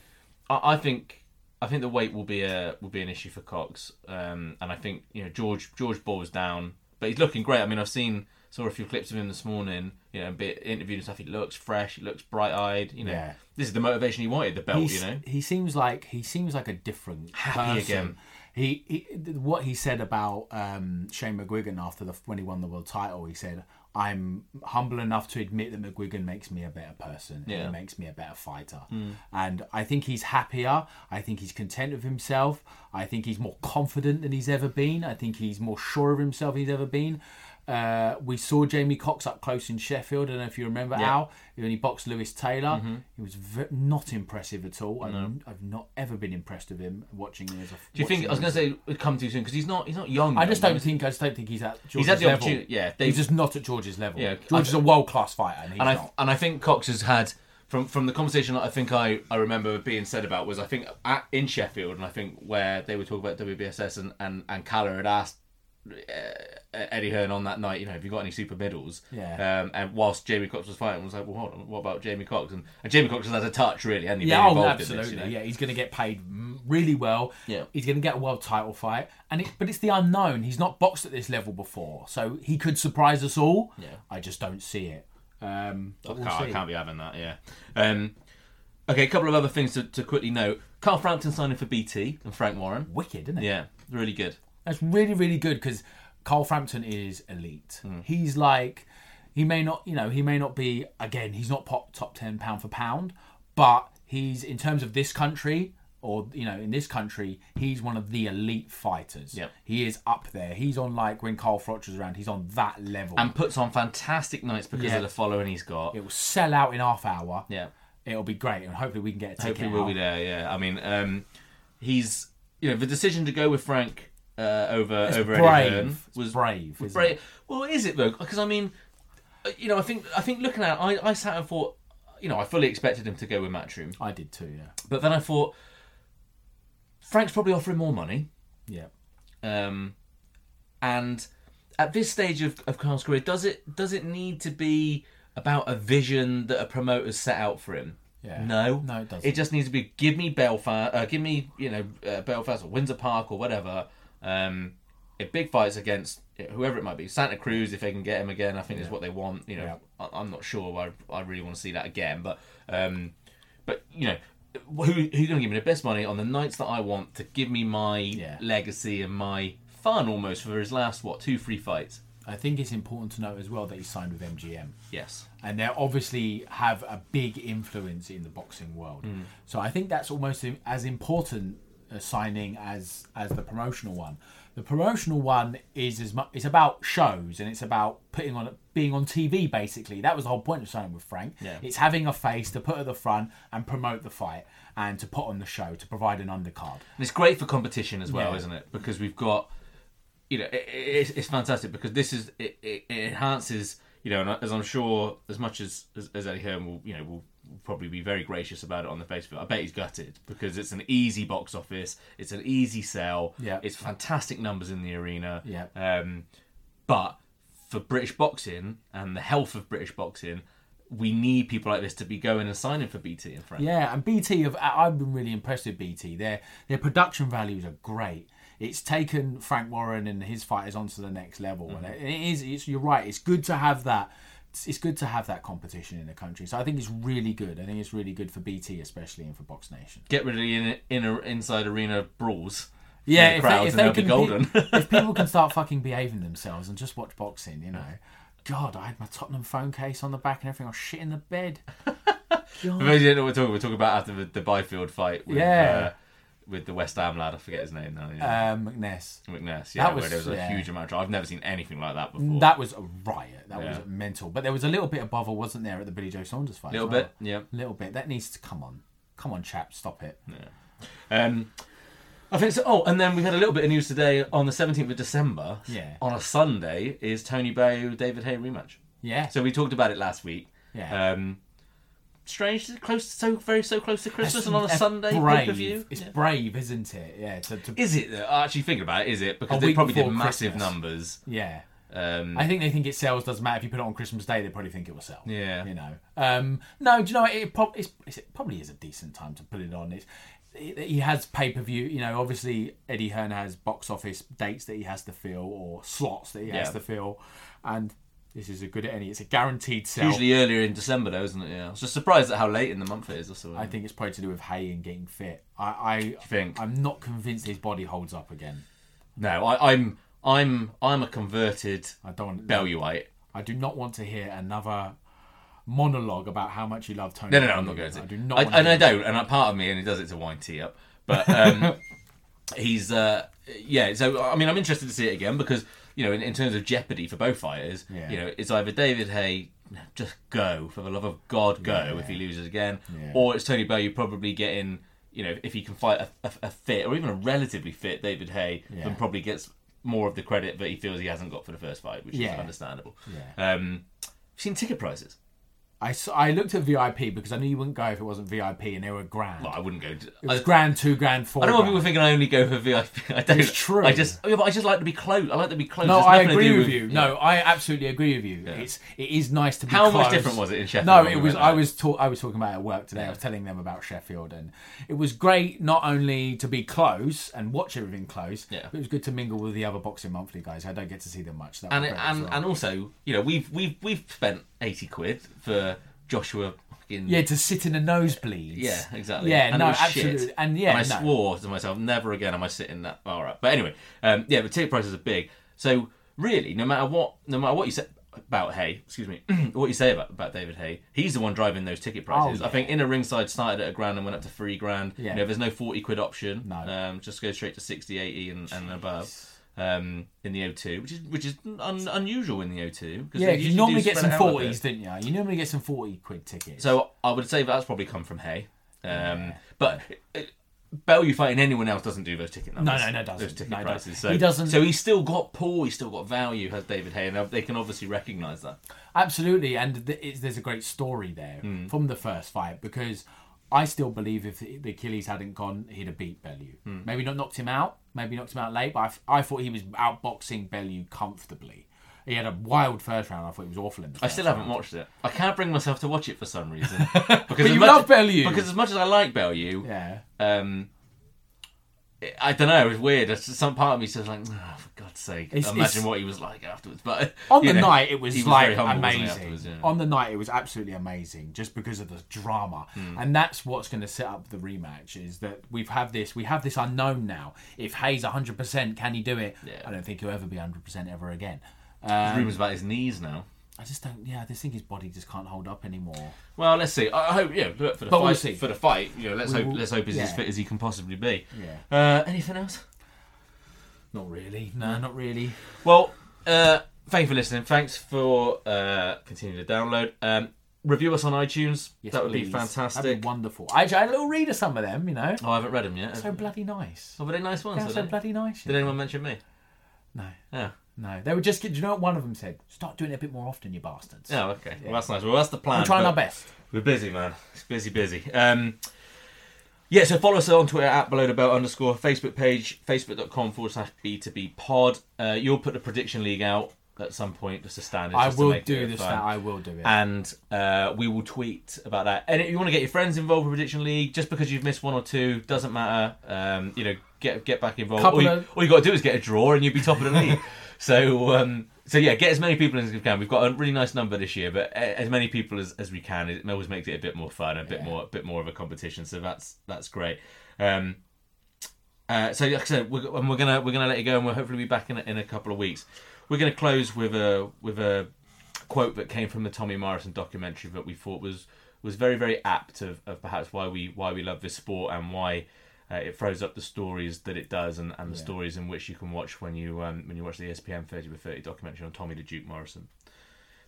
I, I think I think the weight will be a will be an issue for Cox, um, and I think you know George George Ball's down, but he's looking great. I mean, I've seen saw a few clips of him this morning, you know, a bit interviewed and stuff. He looks fresh, he looks bright eyed. You know, Yeah. this is the motivation he wanted. The belt, He's- you know. he seems like he seems like a different Happy person. again. He, he what he said about um, Shane McGuigan after the when he won the world title. He said, "I'm humble enough to admit that McGuigan makes me a better person. Yeah. he makes me a better fighter." And I think he's happier. I think he's content with himself. I think he's more confident than he's ever been. I think he's more sure of himself than he's ever been. Uh, we saw Jamie Cox up close in Sheffield. I don't know if you remember Yeah. Al when he boxed Lewis Taylor. He was v- not impressive at all. I've, I've not ever been impressed with him watching him as a. Do you think I was going to say it'd come too soon because he's not he's not young. I just don't think. I just don't think he's at. George's He's the level. opportunity. Yeah, he's just not at George's level. Yeah, George I- is a world class fighter, and and I and I think Cox has had from from the conversation that I think I, I remember being said about was I think at, in Sheffield and I think where they were talking about WBSS and and and Caller had asked Eddie Hearn on that night, you know, have you got any super middles? Yeah. Um, and whilst Jamie Cox was fighting, I was like, well, hold on, what about Jamie Cox? And, and Jamie Cox has had a touch, really, hasn't he? Yeah, oh, absolutely. This, you know? Yeah, he's going to get paid really well. Yeah. he's going to get a world title fight, and it, but it's the unknown. He's not boxed at this level before, so he could surprise us all. Yeah. I just don't see it. Um, I but we'll can't, I can't be having that, yeah. Um, okay, a couple of other things to, to quickly note. Carl Frampton signing for BT and Frank Warren. Wicked, isn't it? Yeah, really good. That's really, really good because Carl Frampton is elite. Mm. He's like, he may not, you know, he may not be, again, he's not pop top 10 pound for pound, but he's, in terms of this country, or, you know, in this country, he's one of the elite fighters. Yep. He is up there. He's on, like, when Carl Froch was around, he's on that level. And puts on fantastic nights because Yeah. of the following he's got. it will sell out in half hour. Yeah. It'll be great, and hopefully we can get a ticket Hopefully we'll out. be there, yeah. I mean, um, he's, you know, the decision to go with Frank uh, over It's over brave. Eddie Hearn was brave, was brave. it? Well, is it though? Because I mean, uh, you know, I think I think looking at, it, I I sat and thought, you know, I fully expected him to go with Matchroom, I did too, yeah. but then I thought, Frank's probably offering more money. Yeah. Um, and at this stage of, of Carl's career, does it does it need to be about a vision that a promoter's set out for him? Yeah. No, No, it doesn't. It just needs to be give me Belfast, uh, give me you know uh, Belfast or Windsor Park or whatever. Um, if big fights against whoever it might be, Santa Cruz, if they can get him again, I think is what they want. You know, Yeah. I, I'm not sure. I, I really want to see that again, but um, but you know. Who, who's going to give me the best money on the nights that I want to give me my Yeah. legacy and my fun almost for his last what two three fights? I think it's important to note as well that he signed with MGM. Yes, and they obviously have a big influence in the boxing world. So I think that's almost as important Uh, signing as as the promotional one. The promotional one is as much it's about shows and it's about putting on being on TV basically. That was the whole point of signing with Frank. Yeah. It's having a face to put at the front and promote the fight and to put on the show to provide an undercard. and it's great for competition as well, Yeah. isn't it? Because we've got you know it, it, it's, it's fantastic because this is it, it, it enhances you know and as I'm sure as much as as, as Eddie Hearn will you know will probably be very gracious about it on the face of it. I bet he's gutted because it's an easy box office, it's an easy sell, Yeah. it's fantastic numbers in the arena, Yeah. Um, but for British boxing and the health of British boxing, we need people like this to be going and signing for BT and Frank. Yeah, and BT have I've been really impressed with BT. Their their production values are great. It's taken Frank Warren and his fighters onto the next level, and it it is. It's, you're right. It's good to have that. It's, it's good to have that competition in the country. So I think it's really good. I think it's really good for BT, especially and for Box Nation. Get rid of the in, inner inside arena brawls. Yeah, if crowds they, if and they they'll can be golden. if people [laughs] can start fucking behaving themselves and just watch boxing, you know. God, I had my Tottenham phone case on the back and everything. I was shit in the bed. [laughs] For those who don't know what we're talking, we're talking about after the, the Byfield fight with, Yeah. uh, with the West Ham lad. I forget his name now. Yeah. Um, McNess. McNess. Yeah, that was- where there was a yeah. huge amount. Of, I've never seen anything like that before. That was a riot. That Yeah. was mental. But there was a little bit of bother, wasn't there, at the Billy Joe Saunders fight? little well? bit. Yeah. A little bit. That needs to come on. Come on, chap, stop it. Yeah. Um, I think so. Oh, and then we had a little bit of news today on the 17th of December. Yeah. On a Sunday is Tony Bellew David Haye rematch. Yeah. So we talked about it last week. Yeah. Um, strange, close, so very so close to Christmas, and on a Sunday brave. pay per view. It's brave, isn't it? Yeah. To, to, Is it? though? Actually, think about it, is it? Because A they probably did massive Christmas. numbers. yeah. Um, I think they think it sells. Doesn't matter if you put it on Christmas Day. They probably think it will sell. Yeah. You know. Um, no, do you know what? It, prob- it's, it's, it probably is a decent time to put it on. It's, it, he has pay per view. You know, obviously Eddie Hearn has box office dates that he has to fill or slots that he has to fill, and this is a good at any. It's a guaranteed sell. Usually earlier in December, though, isn't it? Yeah. I was just surprised at how late in the month it is. Also, I think it's probably to do with Haye and getting fit. I, I think? I'm not convinced his body holds up again. no, I, I'm, I'm, I'm a converted I don't want Bellewite. I do not want to hear another monologue about how much you love Tony. No, no, no, I'm not going to. I do not. I, and I don't, and a part of me, and he does it to wind tea up. But um, [laughs] he's, uh, yeah. So I mean, I'm interested to see it again because you know, in, in terms of jeopardy for both fighters, Yeah. you know, it's either David Haye, just go for the love of God, go Yeah. if he loses again, Yeah. or it's Tony Bellew probably getting, you know, if he can fight a, a, a fit or even a relatively fit David Haye, then probably gets more of the credit that he feels he hasn't got for the first fight, which is understandable. Um, you've seen ticket prices. I, s- I looked at VIP because I knew you wouldn't go if it wasn't VIP and they were grand. Well, I wouldn't go. To, it was I, grand, two grand, four. I don't know want people thinking I only go for VIP. [laughs] I don't. It's true. I just, yeah, but I just like to be close. I like to be close. No, It's I agree with you. No, I absolutely agree with you. It's it is nice to be. How much close. different was it in Sheffield No, it was. I was talk, I was talking about it at work today. I was telling them about Sheffield, and it was great not only to be close and watch everything close, Yeah. but it was good to mingle with the other boxing monthly guys. I don't get to see them much. That and it, and well. and also, you know, we've we've we've spent eighty quid for Joshua. fucking- yeah, to sit in the nosebleed. Yeah, exactly. Yeah, and no, was shit. And yeah, and I no. swore to myself, never again am I sitting that far up. But anyway, um, yeah, but ticket prices are big. So really, no matter what, no matter what you say about Haye, excuse me, [clears throat] what you say about, about David Haye, he's the one driving those ticket prices. Oh, I yeah. think Inner Ringside started at a grand and went up to three grand. Yeah. You know, there's no forty quid option. No. um, just go straight to 60, 80 and, and above. Um, in the O2, which is which is un- unusual in the O2. 'cause Yeah, they 'cause usually you normally get some it out a bit. forties, didn't you? You normally get some forty quid tickets. So I would say that's probably come from Haye. Um, But uh, Bellew fighting anyone else doesn't do those ticket numbers. No, no, no, doesn't. Those ticket No, prices. doesn't. So He doesn't- So he's still got pull. He's still got value. Has David Haye, and they can obviously recognise that. Absolutely, and there's a great story there Hmm. from the first fight because I still believe if the Achilles hadn't gone, he'd have beat Bellew. Hmm. Maybe not knocked him out, maybe knocked him out late, but I, f- I thought he was outboxing Bellew comfortably. He had a wild first round. I thought he was awful in the I still haven't round. watched it. I can't bring myself to watch it for some reason. [laughs] Because But you much- love Bellew. Because as much as I like Bellew, Yeah. um, I don't know. It was weird. Some part of me says like, oh, sake, It's- imagine it's- what he was like afterwards. But [laughs] On the know, night, it was, he like humble, amazing. yeah. On the night, it was absolutely amazing, just because of the drama, Hmm. and that's what's going to set up the rematch. Is that we've had this, we have this unknown now. If Haye's 100, percent can he do it? Yeah. I don't think he'll ever be 100 percent ever again. Um, rumours about his knees now. I just don't. Yeah, I just think his body just can't hold up anymore. Well, let's see. I hope, yeah, for the But fight. we'll. For the fight, you know, let's We hope. will- let's hope he's as fit as he can possibly be. Yeah. Uh, anything else? Not really. No, not really. Well, uh, thank you for listening. Thanks for uh, continuing to download. Um, review us on iTunes. Yes, that would be fantastic. That'd be wonderful. I, I had a little read of some of them. You know, oh, I haven't read them yet. so bloody nice. Oh, were they nice ones? They're so they? bloody nice. Did know. anyone mention me? No. Yeah. No, they were just. Do you know what one of them said? Start doing it a bit more often, you bastards. Oh, okay. Well, that's nice. Well, that's the plan. We're trying our best. We're busy, man. It's busy, busy. Um, yeah, so follow us on Twitter at below the belt underscore Facebook page, facebook.com forward slash B2B pod. Uh, you'll put the prediction league out at some point, just a standard. I will make do this. That I will do it. and uh, we will tweet about that. And if you want to get your friends involved with Prediction League, just because you've missed one or two doesn't matter. Um, you know, get get back involved. All you, of- all you got to do is get a draw, and you'll be top of the league. [laughs] So, um, so yeah, get as many people in as we can. We've got a really nice number this year, but as many people as, as we can. It always makes it a bit more fun, a bit more, a bit more of a competition. So that's that's great. Um, uh, so like I said, we're, and we're gonna we're gonna let you go, and we'll hopefully be back in a, in a couple of weeks. We're gonna close with a with a quote that came from the Tommy Morrison documentary that we thought was was very very apt of, of perhaps why we why we love this sport and why uh, it throws up the stories that it does and, and the stories in which you can watch when you um, when you watch the ESPN 30 by 30 documentary on Tommy the Duke Morrison.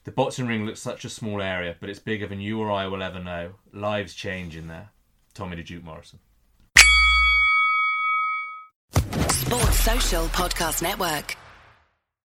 The boxing ring looks such a small area, but it's bigger than you or I will ever know. Lives change in there. Tommy the Duke Morrison. Sports Social Podcast Network.